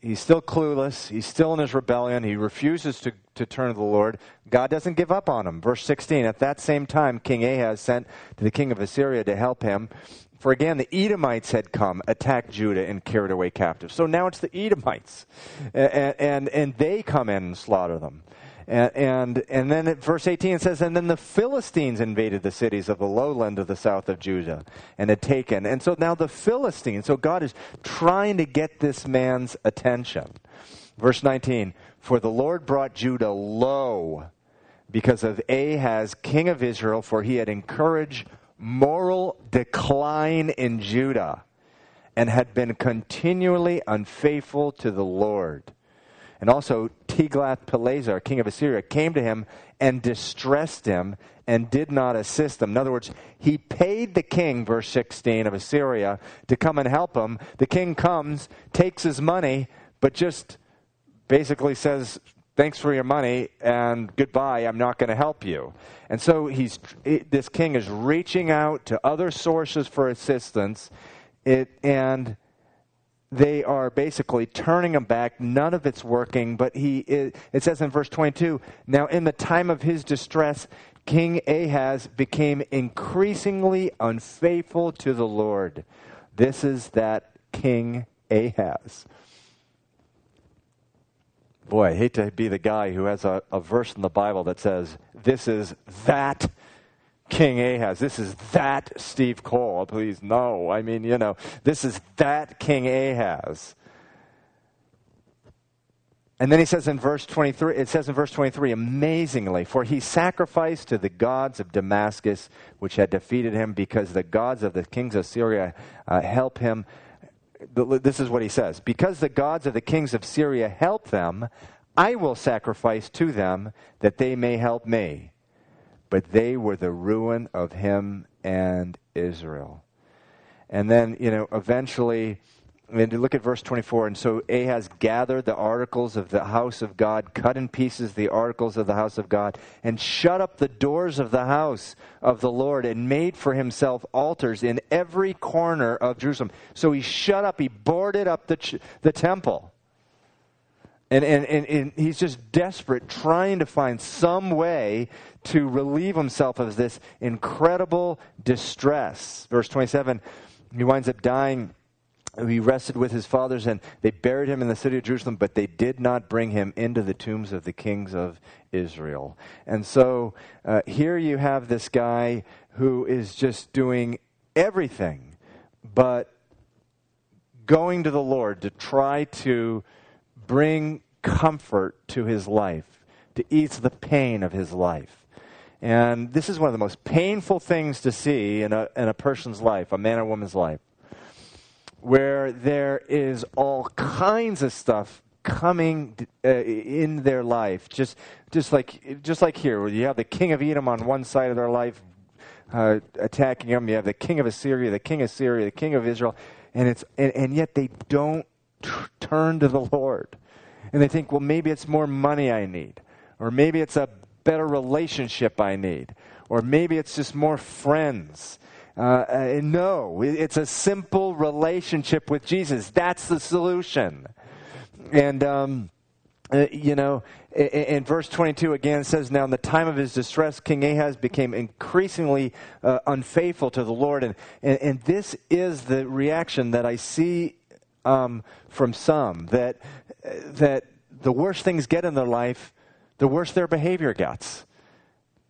he's still clueless. He's still in his rebellion. He refuses to to turn to the Lord, God doesn't give up on him. Verse 16 At that same time, King Ahaz sent to the king of Assyria to help him. For again, the Edomites had come, attacked Judah, and carried away captives. So now it's the Edomites. And, and, and they come in and slaughter them. And, and, and then at verse 18 it says, And then the Philistines invaded the cities of the lowland of the south of Judah and had taken. And so now the Philistines, so God is trying to get this man's attention. Verse 19, For the Lord brought Judah low because of Ahaz, king of Israel, for he had encouraged moral decline in Judah and had been continually unfaithful to the Lord. And also, Tiglath-Pileser, king of Assyria, came to him and distressed him and did not assist him. In other words, he paid the king, verse 16 of Assyria, to come and help him. The king comes, takes his money, but just basically says, thanks for your money and goodbye i'm not going to help you and so he's this king is reaching out to other sources for assistance it, and they are basically turning him back. None of it's working but he it, says in verse 22 now in the time of his distress king ahaz became increasingly unfaithful to the lord. This is that king ahaz. Boy, I hate to be the guy who has a, a verse in the Bible that says, This is that King Ahaz. This is that Steve Cole. Please, no. I mean, you know, this is that King Ahaz. And then he says in verse 23, it says in verse 23, amazingly, for he sacrificed to the gods of Damascus, which had defeated him, because the gods of the kings of Syria uh, help him this is what he says Because the gods of the kings of Syria help them, I will sacrifice to them that they may help me. But they were the ruin of him and Israel. And then, you know, eventually and look at verse 24. And so Ahaz gathered the articles of the house of God, cut in pieces the articles of the house of God, and shut up the doors of the house of the Lord, and made for himself altars in every corner of Jerusalem. So he shut up, he boarded up the, the temple. And, and, and, and he's just desperate, trying to find some way to relieve himself of this incredible distress. Verse 27, he winds up dying he rested with his fathers, and they buried him in the city of Jerusalem, but they did not bring him into the tombs of the kings of Israel. And so uh, here you have this guy who is just doing everything but going to the Lord to try to bring comfort to his life, to ease the pain of his life. And this is one of the most painful things to see in a, in a person's life, a man or woman's life where there is all kinds of stuff coming uh, in their life. Just just like just like here where you have the king of Edom on one side of their life uh, attacking them you have the king of Assyria the king of Syria the king of Israel. And it's and, and yet they don't t- turn to the Lord. And they think well maybe it's more money I need or maybe it's a better relationship I need or maybe it's just more friends uh, uh, no, it's a simple relationship with Jesus. That's the solution. And, um, uh, you know, in, verse 22 again, says, Now in the time of his distress, King Ahaz became increasingly uh, unfaithful to the Lord. And, and, and, this is the reaction that I see um, from some that, that the worse things get in their life, the worse their behavior gets.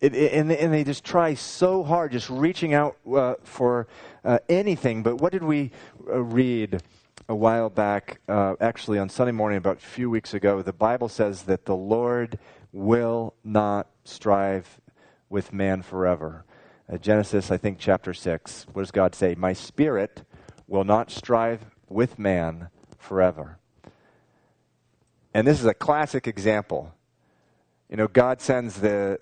It, it, and, and, they just try so hard, just reaching out uh, for uh, anything. But what did we uh, read a while back, uh, actually on Sunday morning, about a few weeks ago? The Bible says that the Lord will not strive with man forever. Uh, Genesis, I think, chapter 6. What does God say? My spirit will not strive with man forever. And this is a classic example. You know, God sends the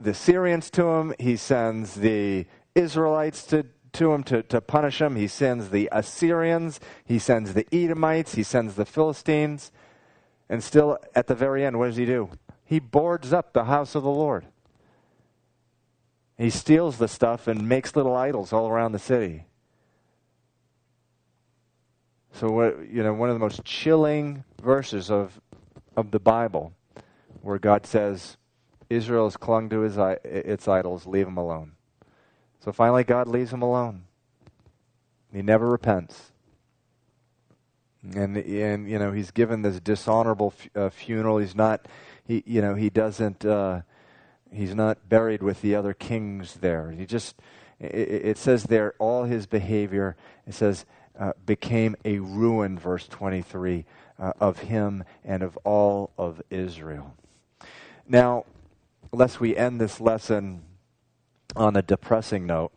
the Syrians to him. He sends the Israelites to, to him to, to punish him. He sends the Assyrians. He sends the Edomites. He sends the Philistines. And still, at the very end, what does he do? He boards up the house of the Lord. He steals the stuff and makes little idols all around the city. So, what, you know, one of the most chilling verses of, of the Bible where God says, Israel has clung to his, its idols, leave him alone. So finally, God leaves him alone. He never repents. And, and you know, he's given this dishonorable uh, funeral. He's not, he, you know, he doesn't, uh, he's not buried with the other kings there. He just, it, it says there, all his behavior, it says, uh, became a ruin, verse 23, uh, of him and of all of Israel. Now, lest we end this lesson on a depressing note,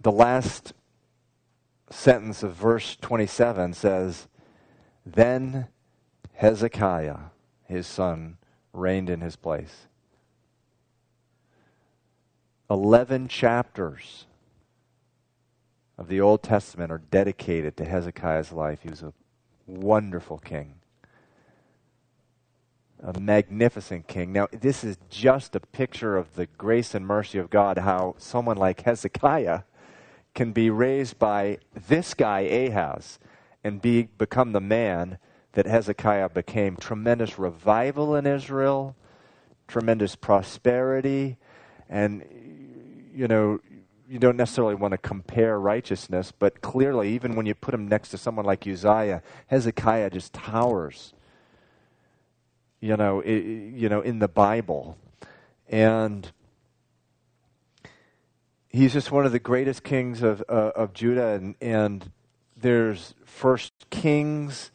the last sentence of verse 27 says, Then Hezekiah, his son, reigned in his place. Eleven chapters of the Old Testament are dedicated to Hezekiah's life. He was a wonderful king, a magnificent king. Now, this is just a picture of the grace and mercy of God, how someone like Hezekiah can be raised by this guy, Ahaz, and be, become the man that Hezekiah became. Tremendous revival in Israel, tremendous prosperity, and, you know, you don't necessarily want to compare righteousness, but clearly, even when you put him next to someone like Uzziah, Hezekiah just towers. You know, it, you know, in the Bible, and he's just one of the greatest kings of, uh, of Judah. And, and there's First Kings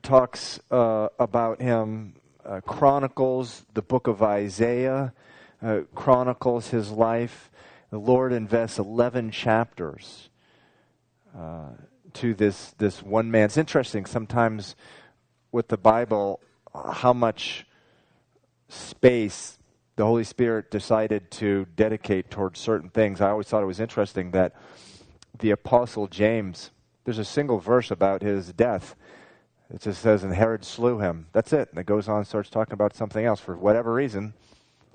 talks uh, about him, uh, Chronicles, the book of Isaiah uh, chronicles his life. The Lord invests 11 chapters uh, to this, this one man. It's interesting sometimes with the Bible how much space the Holy Spirit decided to dedicate towards certain things. I always thought it was interesting that the Apostle James, there's a single verse about his death. It just says, and Herod slew him. That's it. And it goes on and starts talking about something else. For whatever reason,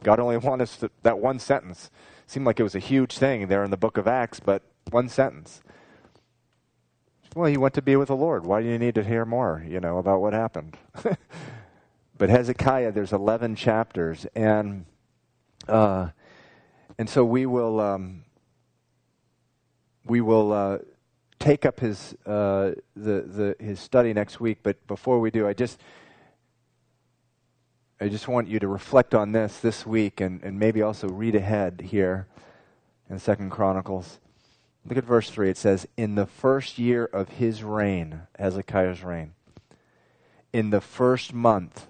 God only wanted us to, that one sentence. It seemed like it was a huge thing there in the book of Acts, but one sentence. Well, he went to be with the Lord. Why do you need to hear more, you know, about what happened? but Hezekiah, there's 11 chapters, and uh, and so we will um, we will uh, take up his uh, the the his study next week. But before we do, I just I just want you to reflect on this this week, and, and maybe also read ahead here in Second Chronicles. Look at verse three. It says, "In the first year of his reign, Hezekiah's reign, in the first month."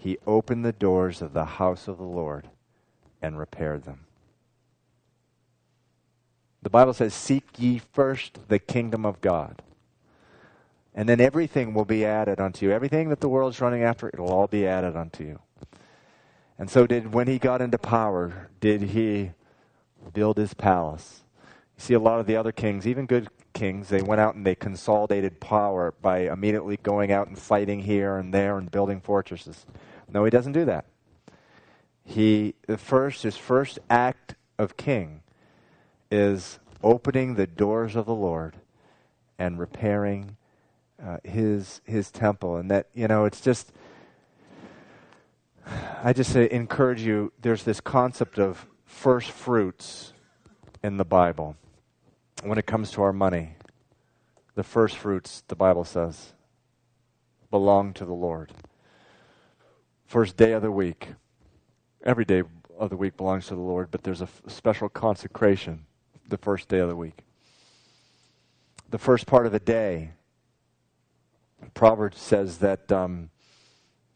He opened the doors of the house of the Lord and repaired them. The Bible says, Seek ye first the kingdom of God. And then everything will be added unto you. Everything that the world's running after, it'll all be added unto you. And so did when he got into power, did he build his palace? You see a lot of the other kings, even good kings, they went out and they consolidated power by immediately going out and fighting here and there and building fortresses. No, he doesn't do that. He the first his first act of king is opening the doors of the Lord and repairing uh, his his temple. And that you know it's just I just encourage you there's this concept of first fruits in the Bible. When it comes to our money the first fruits the Bible says belong to the Lord first day of the week every day of the week belongs to the Lord, but there's a f- special consecration the first day of the week. The first part of the day, Proverbs says that um,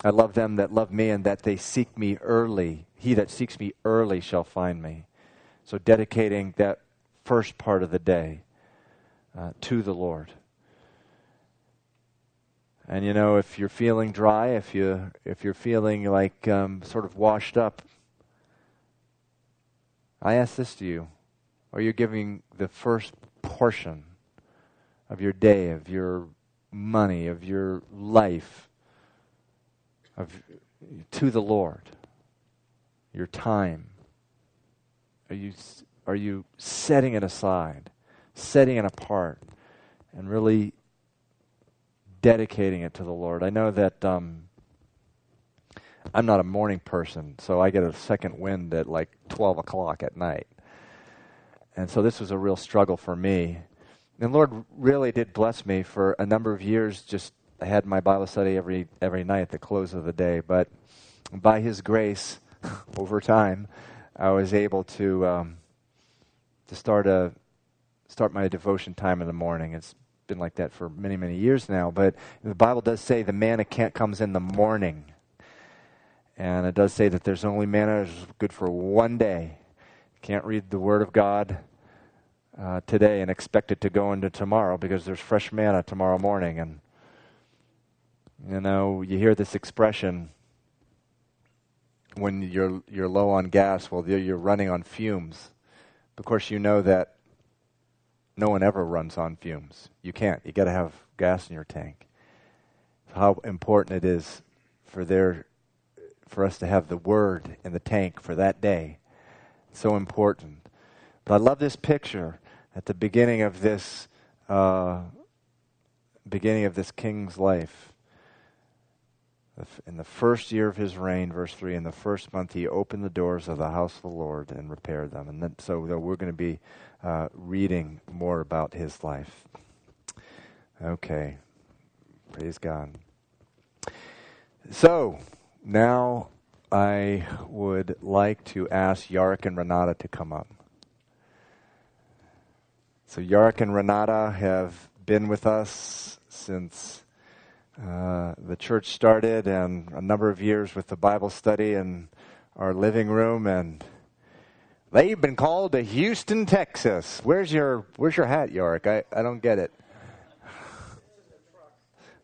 I love them that love me and that they seek me early. He that seeks me early shall find me. So dedicating that first part of the day uh, to the Lord. And you know, if you're feeling dry, if you if you're feeling like um, sort of washed up, I ask this to you: Are you giving the first portion of your day, of your money, of your life, of to the Lord? Your time. Are you are you setting it aside, setting it apart, and really dedicating it to the Lord. I know that um, I'm not a morning person, so I get a second wind at like 12 o'clock at night. And so this was a real struggle for me. And Lord really did bless me for a number of years. Just I had my Bible study every every night at the close of the day. But by His grace, over time, I was able to um, to start a start my devotion time in the morning. It's been like that for many many years now. But the Bible does say the manna can't comes in the morning, and it does say that there's only manna is good for one day. Can't read the Word of God uh, today and expect it to go into tomorrow because there's fresh manna tomorrow morning. And, you know, you hear this expression when you're, you're low on gas, well, you're running on fumes. Of course, you know that no one ever runs on fumes. You can't. You got to have gas in your tank. How important it is for there, for us to have the word in the tank for that day. So important. But I love this picture at the beginning of this uh, beginning of this king's life. In the first year of his reign, verse 3, in the first month, he opened the doors of the house of the Lord and repaired them. And then, so we're going to be uh, reading more about his life. Okay. Praise God. So, now I would like to ask Yarik and Renata to come up. So Yarik and Renata have been with us since uh, the church started, and a number of years with the Bible study in our living room, and they've been called to Houston, Texas. Where's your Where's your hat, Yarik? I, I don't get it.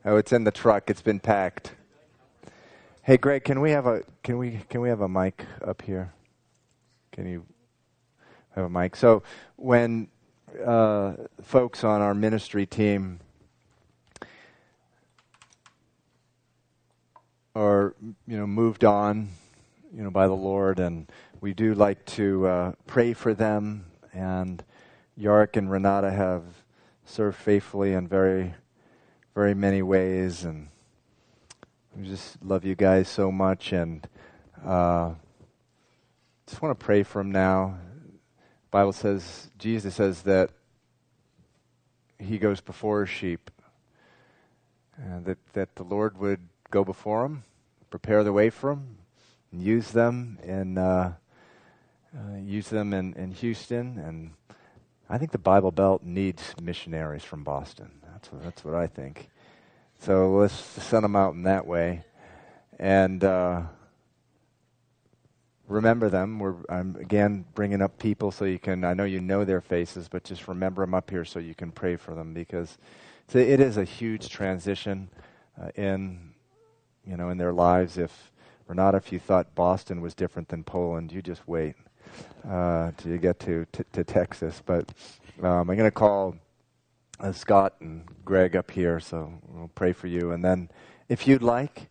Oh, it's in the truck. It's been packed. Hey, Greg, can we have a can we can we have a mic up here? Can you have a mic? So when uh, folks on our ministry team are you know moved on you know by the Lord, and we do like to uh, pray for them. And Yarik and Renata have served faithfully in very, very many ways, and we just love you guys so much, and uh, just want to pray for them now. Bible says, Jesus says that he goes before his sheep, and that, that the Lord would go before him, prepare the way for him, and use them in, uh, uh, use them in, in Houston. And I think the Bible Belt needs missionaries from Boston. That's what, that's what I think. So let's send them out in that way. And, uh, remember them. We're, I'm again bringing up people so you can, I know you know their faces, but just remember them up here so you can pray for them because it is a huge transition uh, in, you know, in their lives. If, Renata, if you thought Boston was different than Poland, you just wait uh, till you get to, to, to Texas. But um, I'm going to call uh, Scott and Greg up here, so we'll pray for you. And then if you'd like,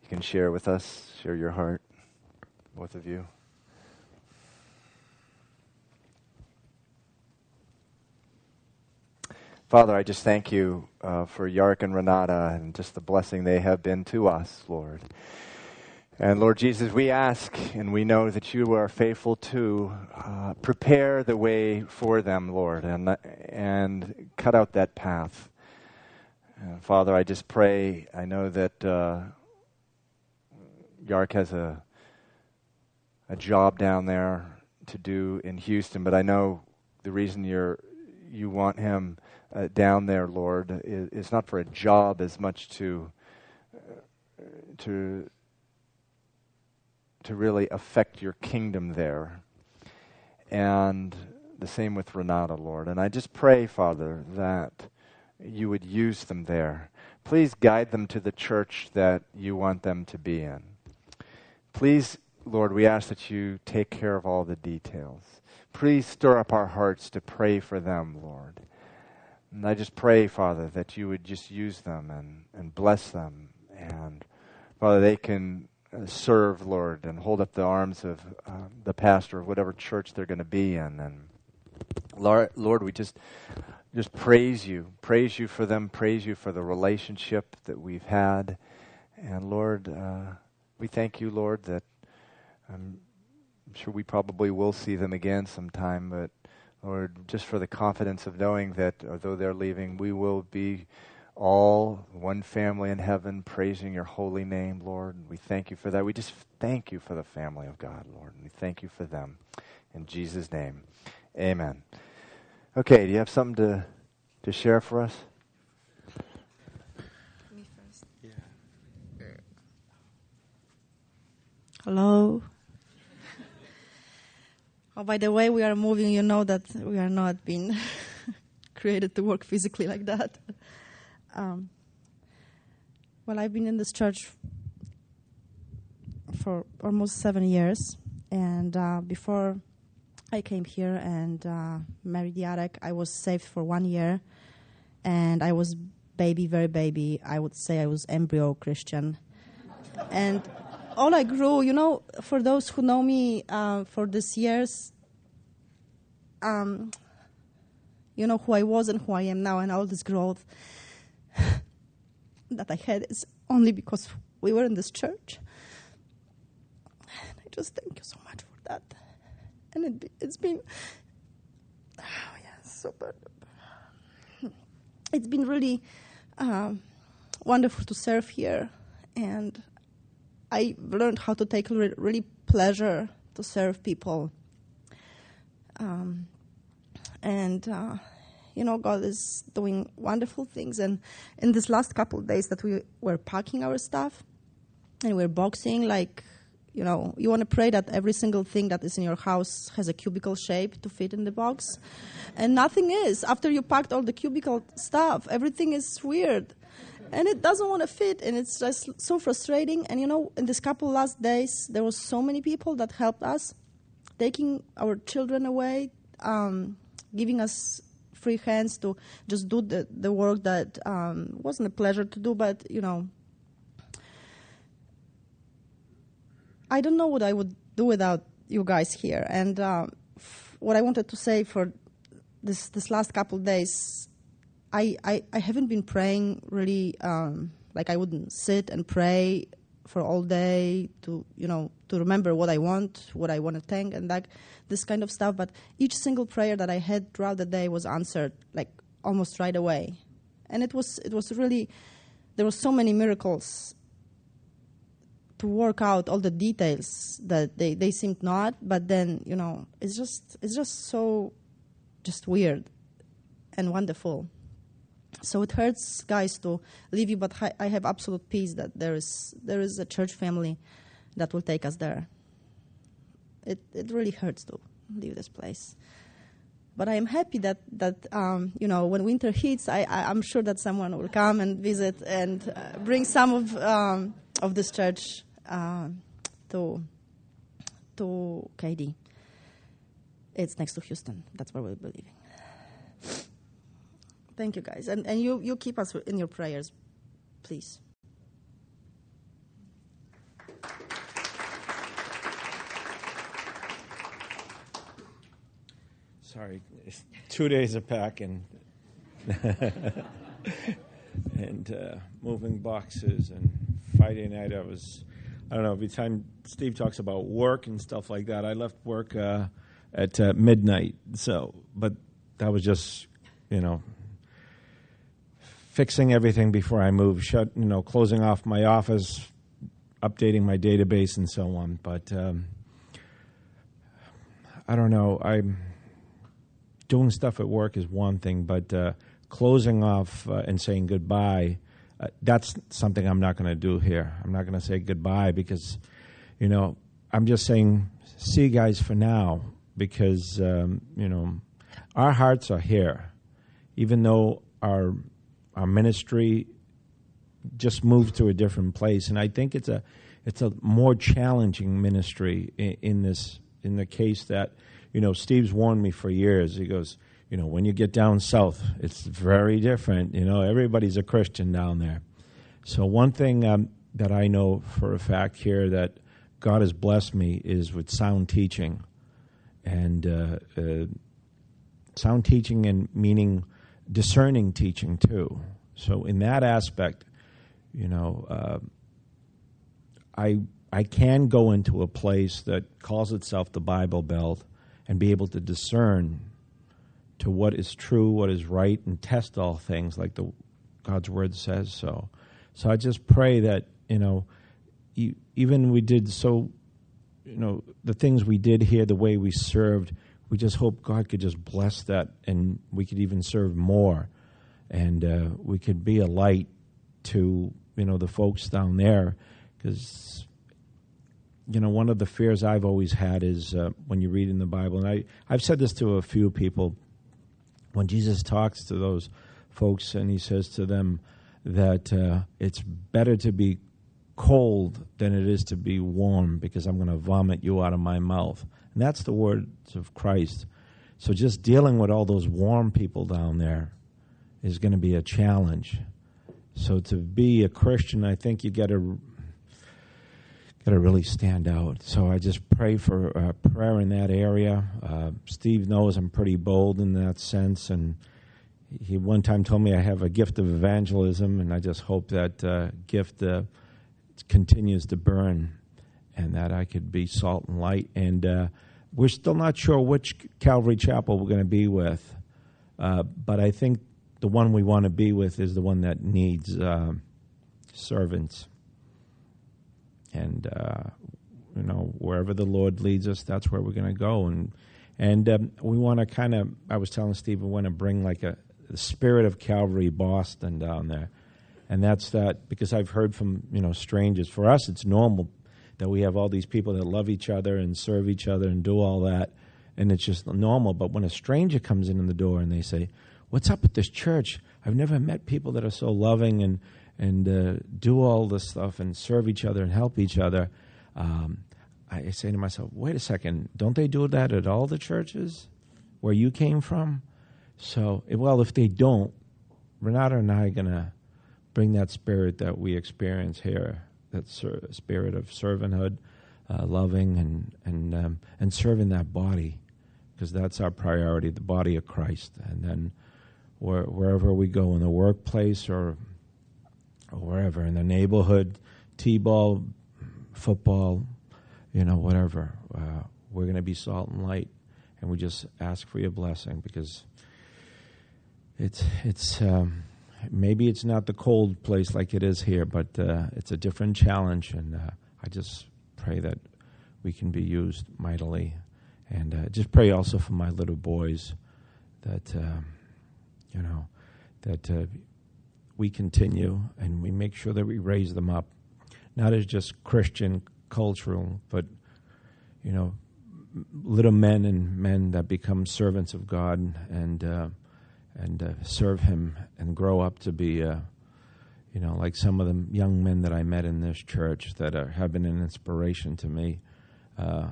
you can share with us, share your heart both of you. Father, I just thank you uh, for Yarik and Renata and just the blessing they have been to us, Lord. And Lord Jesus, we ask and we know that you are faithful to uh, prepare the way for them, Lord, and, and cut out that path. And Father, I just pray, I know that uh, Yarik has a a job down there to do in Houston, but I know the reason you're you want him uh, down there, Lord, is, is, not for a job as much to uh, to to really affect your kingdom there. And the same with Renata, Lord. And I just pray, Father, that you would use them there. Please guide them to the church that you want them to be in. Please Lord, we ask that you take care of all the details. Please stir up our hearts to pray for them, Lord. And I just pray, Father, that you would just use them and, and bless them. And, Father, they can serve, Lord, and hold up the arms of uh, the pastor of whatever church they're going to be in. And, Lord, Lord, we just just praise you. Praise you for them. Praise you for the relationship that we've had. And, Lord, uh, we thank you, Lord, that um, I'm sure we probably will see them again sometime, but Lord, just for the confidence of knowing that although they're leaving, we will be all one family in heaven praising your holy name, Lord. And we thank you for that. We just thank you for the family of God, Lord. And we thank you for them. In Jesus' name, amen. Okay, do you have something to, to share for us? Me first. Yeah. Hello. oh, by the way, we are moving. You know that we are not being created to work physically like that. Um, well, I've been in this church for almost seven years, and uh, before I came here and uh, married Yarik, I was saved for one year, and I was baby, very baby. I would say I was embryo Christian, and all I grew, you know, for those who know me uh, for these years, um, you know who I was and who I am now, and all this growth that I had is only because we were in this church. And I just thank you so much for that. And it, has been, oh yeah, super. It's been really um, wonderful to serve here, and I learned how to take re- really pleasure to serve people. Um, and uh, you know, God is doing wonderful things. And in this last couple of days that we were packing our stuff and we we're boxing, like, you know, you want to pray that every single thing that is in your house has a cubicle shape to fit in the box. And nothing is. After you packed all the cubicle stuff, everything is weird. And it doesn't want to fit, and it's just so frustrating. And you know, in this couple last days, there was so many people that helped us, taking our children away, um, giving us free hands to just do the, the work that um, wasn't a pleasure to do, but you know, I don't know what I would do without you guys here. And uh, f- what I wanted to say for this this last couple days, I, I, I haven't been praying really. Um, like I wouldn't sit and pray for all day to you know to remember what I want, what I want to thank, and like this kind of stuff. But each single prayer that I had throughout the day was answered like almost right away, and it was it was really there were so many miracles to work out all the details that they, they seemed not. But then you know it's just it's just so just weird and wonderful so it hurts guys to leave you but i have absolute peace that there is there is a church family that will take us there it, it really hurts to leave this place. But I am happy that, that um, you know, when winter hits, I, I, am sure that someone will come and visit and uh, bring some of, um, of this church uh, to, to Katy. It's next to Houston. That's where we'll be living. Thank you, guys. And, and you, you keep us in your prayers, please. sorry, two days of packing and uh, moving boxes. And Friday night, I was, I don't know, every time Steve talks about work and stuff like that, I left work uh, at uh, midnight. So, but that was just, you know, fixing everything before I move, shut, you know, closing off my office, updating my database, and so on. But um, I don't know. I'm doing stuff at work is one thing, but uh, closing off uh, and saying goodbye, uh, that's something I'm not going to do here. I'm not going to say goodbye because, you know, I'm just saying see you guys for now because, um, you know, our hearts are here. Even though our, our ministry just moved to a different place, and I think it's a, it's a more challenging ministry in, in this, in the case that – you know, Steve's warned me for years. He goes, you know, when you get down south, it's very different. You know, everybody's a Christian down there. So one thing um, that I know for a fact here that God has blessed me is with sound teaching, and uh, uh, sound teaching and meaning discerning teaching too. So in that aspect, you know, uh, I I can go into a place that calls itself the Bible Belt and be able to discern to what is true, what is right, and test all things like the God's word says so. So I just pray that you know, even we did so, you know, the things we did here, the way we served, we just hope God could just bless that, and we could even serve more, and uh, we could be a light to you know the folks down there, because you know one of the fears I've always had is uh, when you read in the Bible, and I I've said this to a few people when Jesus talks to those folks and he says to them that uh, it's better to be cold than it is to be warm because I'm going to vomit you out of my mouth. And that's the words of Christ. So just dealing with all those warm people down there is going to be a challenge. So to be a Christian, I think you got to got to really stand out. So I just pray for uh, prayer in that area. Uh, Steve knows I'm pretty bold in that sense, and he one time told me I have a gift of evangelism, and I just hope that uh, gift uh, continues to burn, and that I could be salt and light. And uh, we're still not sure which Calvary Chapel we're going to be with, uh, but I think the one we want to be with is the one that needs servants and uh, you know wherever the Lord leads us, that's where we're going to go. And and um, we want to kind of. I was telling Steve we want to bring like a spirit of Calvary Boston down there, and that's that because I've heard from you know strangers. For us, it's normal that we have all these people that love each other and serve each other and do all that, and it's just normal. But when a stranger comes in in the door and they say, "What's up with this church?" I've never met people that are so loving and and uh, do all this stuff and serve each other and help each other, um, I say to myself, wait a second, don't they do that at all the churches where you came from? So, well, if they don't, Renata and I are going to bring that spirit that we experience here, that ser- spirit of servanthood, uh, loving and and um, and serving that body, because that's our priority, the body of Christ. And then where, wherever we go in the workplace or or wherever in the neighborhood, t-ball, football, you know, whatever. Uh, we're going to be salt and light, and we just ask for your blessing because it's it's um, maybe it's not the cold place like it is here, but uh, it's a different challenge, and uh, I just pray that we can be used mightily, and uh, just pray also for my little boys that um, you know that uh, we continue and we make sure that we raise them up, not as just Christian cultural, but you know, little men and men that become servants of God. And uh, and uh, serve Him and grow up to be, uh, you know, like some of the young men that I met in this church that are, have been an inspiration to me. Uh,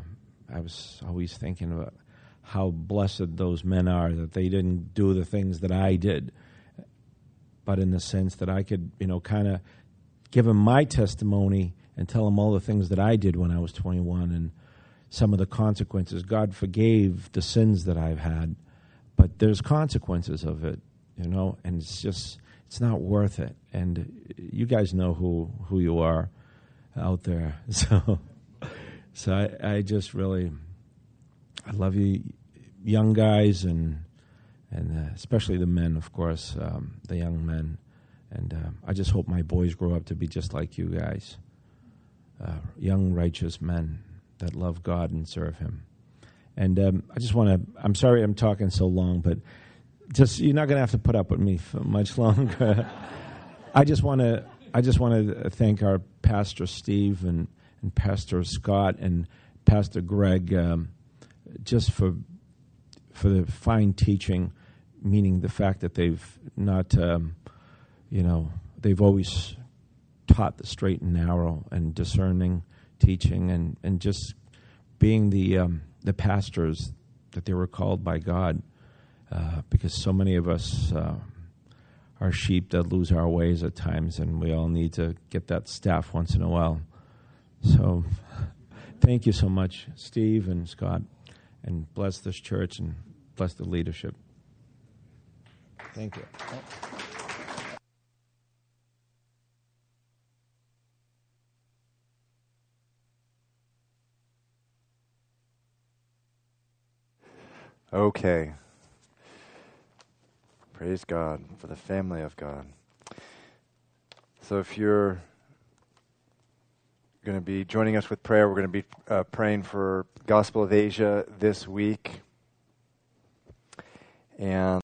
I was always thinking about how blessed those men are that they didn't do the things that I did but in the sense that I could, you know, kind of give him my testimony and tell him all the things that I did when I was 21 and some of the consequences. God forgave the sins that I've had, but there's consequences of it, you know, and it's just it's not worth it. And you guys know who who you are out there, so so I, I just really I love you, young guys, and and uh, especially the men, of course, um, the young men. And uh, I just hope my boys grow up to be just like you guys, uh, young righteous men that love God and serve Him. And um, I just want to. I'm sorry I'm talking so long, but just you're not going to have to put up with me for much longer. I just want to. I just want to thank our pastor Steve and and Pastor Scott and Pastor Greg um, just for for the fine teaching meaning the fact that they've not, um, you know, they've always taught the straight and narrow and discerning teaching and, and just being the, um, the pastors that they were called by God. Uh, because so many of us uh, are sheep that lose our ways at times, and we all need to get that staff once in a while. So, thank you so much, Steve and Scott, and bless this church and bless the leadership. Thank you. Okay. Praise God for the family of God. So if you're going to be joining us with prayer, we're going to be uh, praying for Gospel of Asia this week. And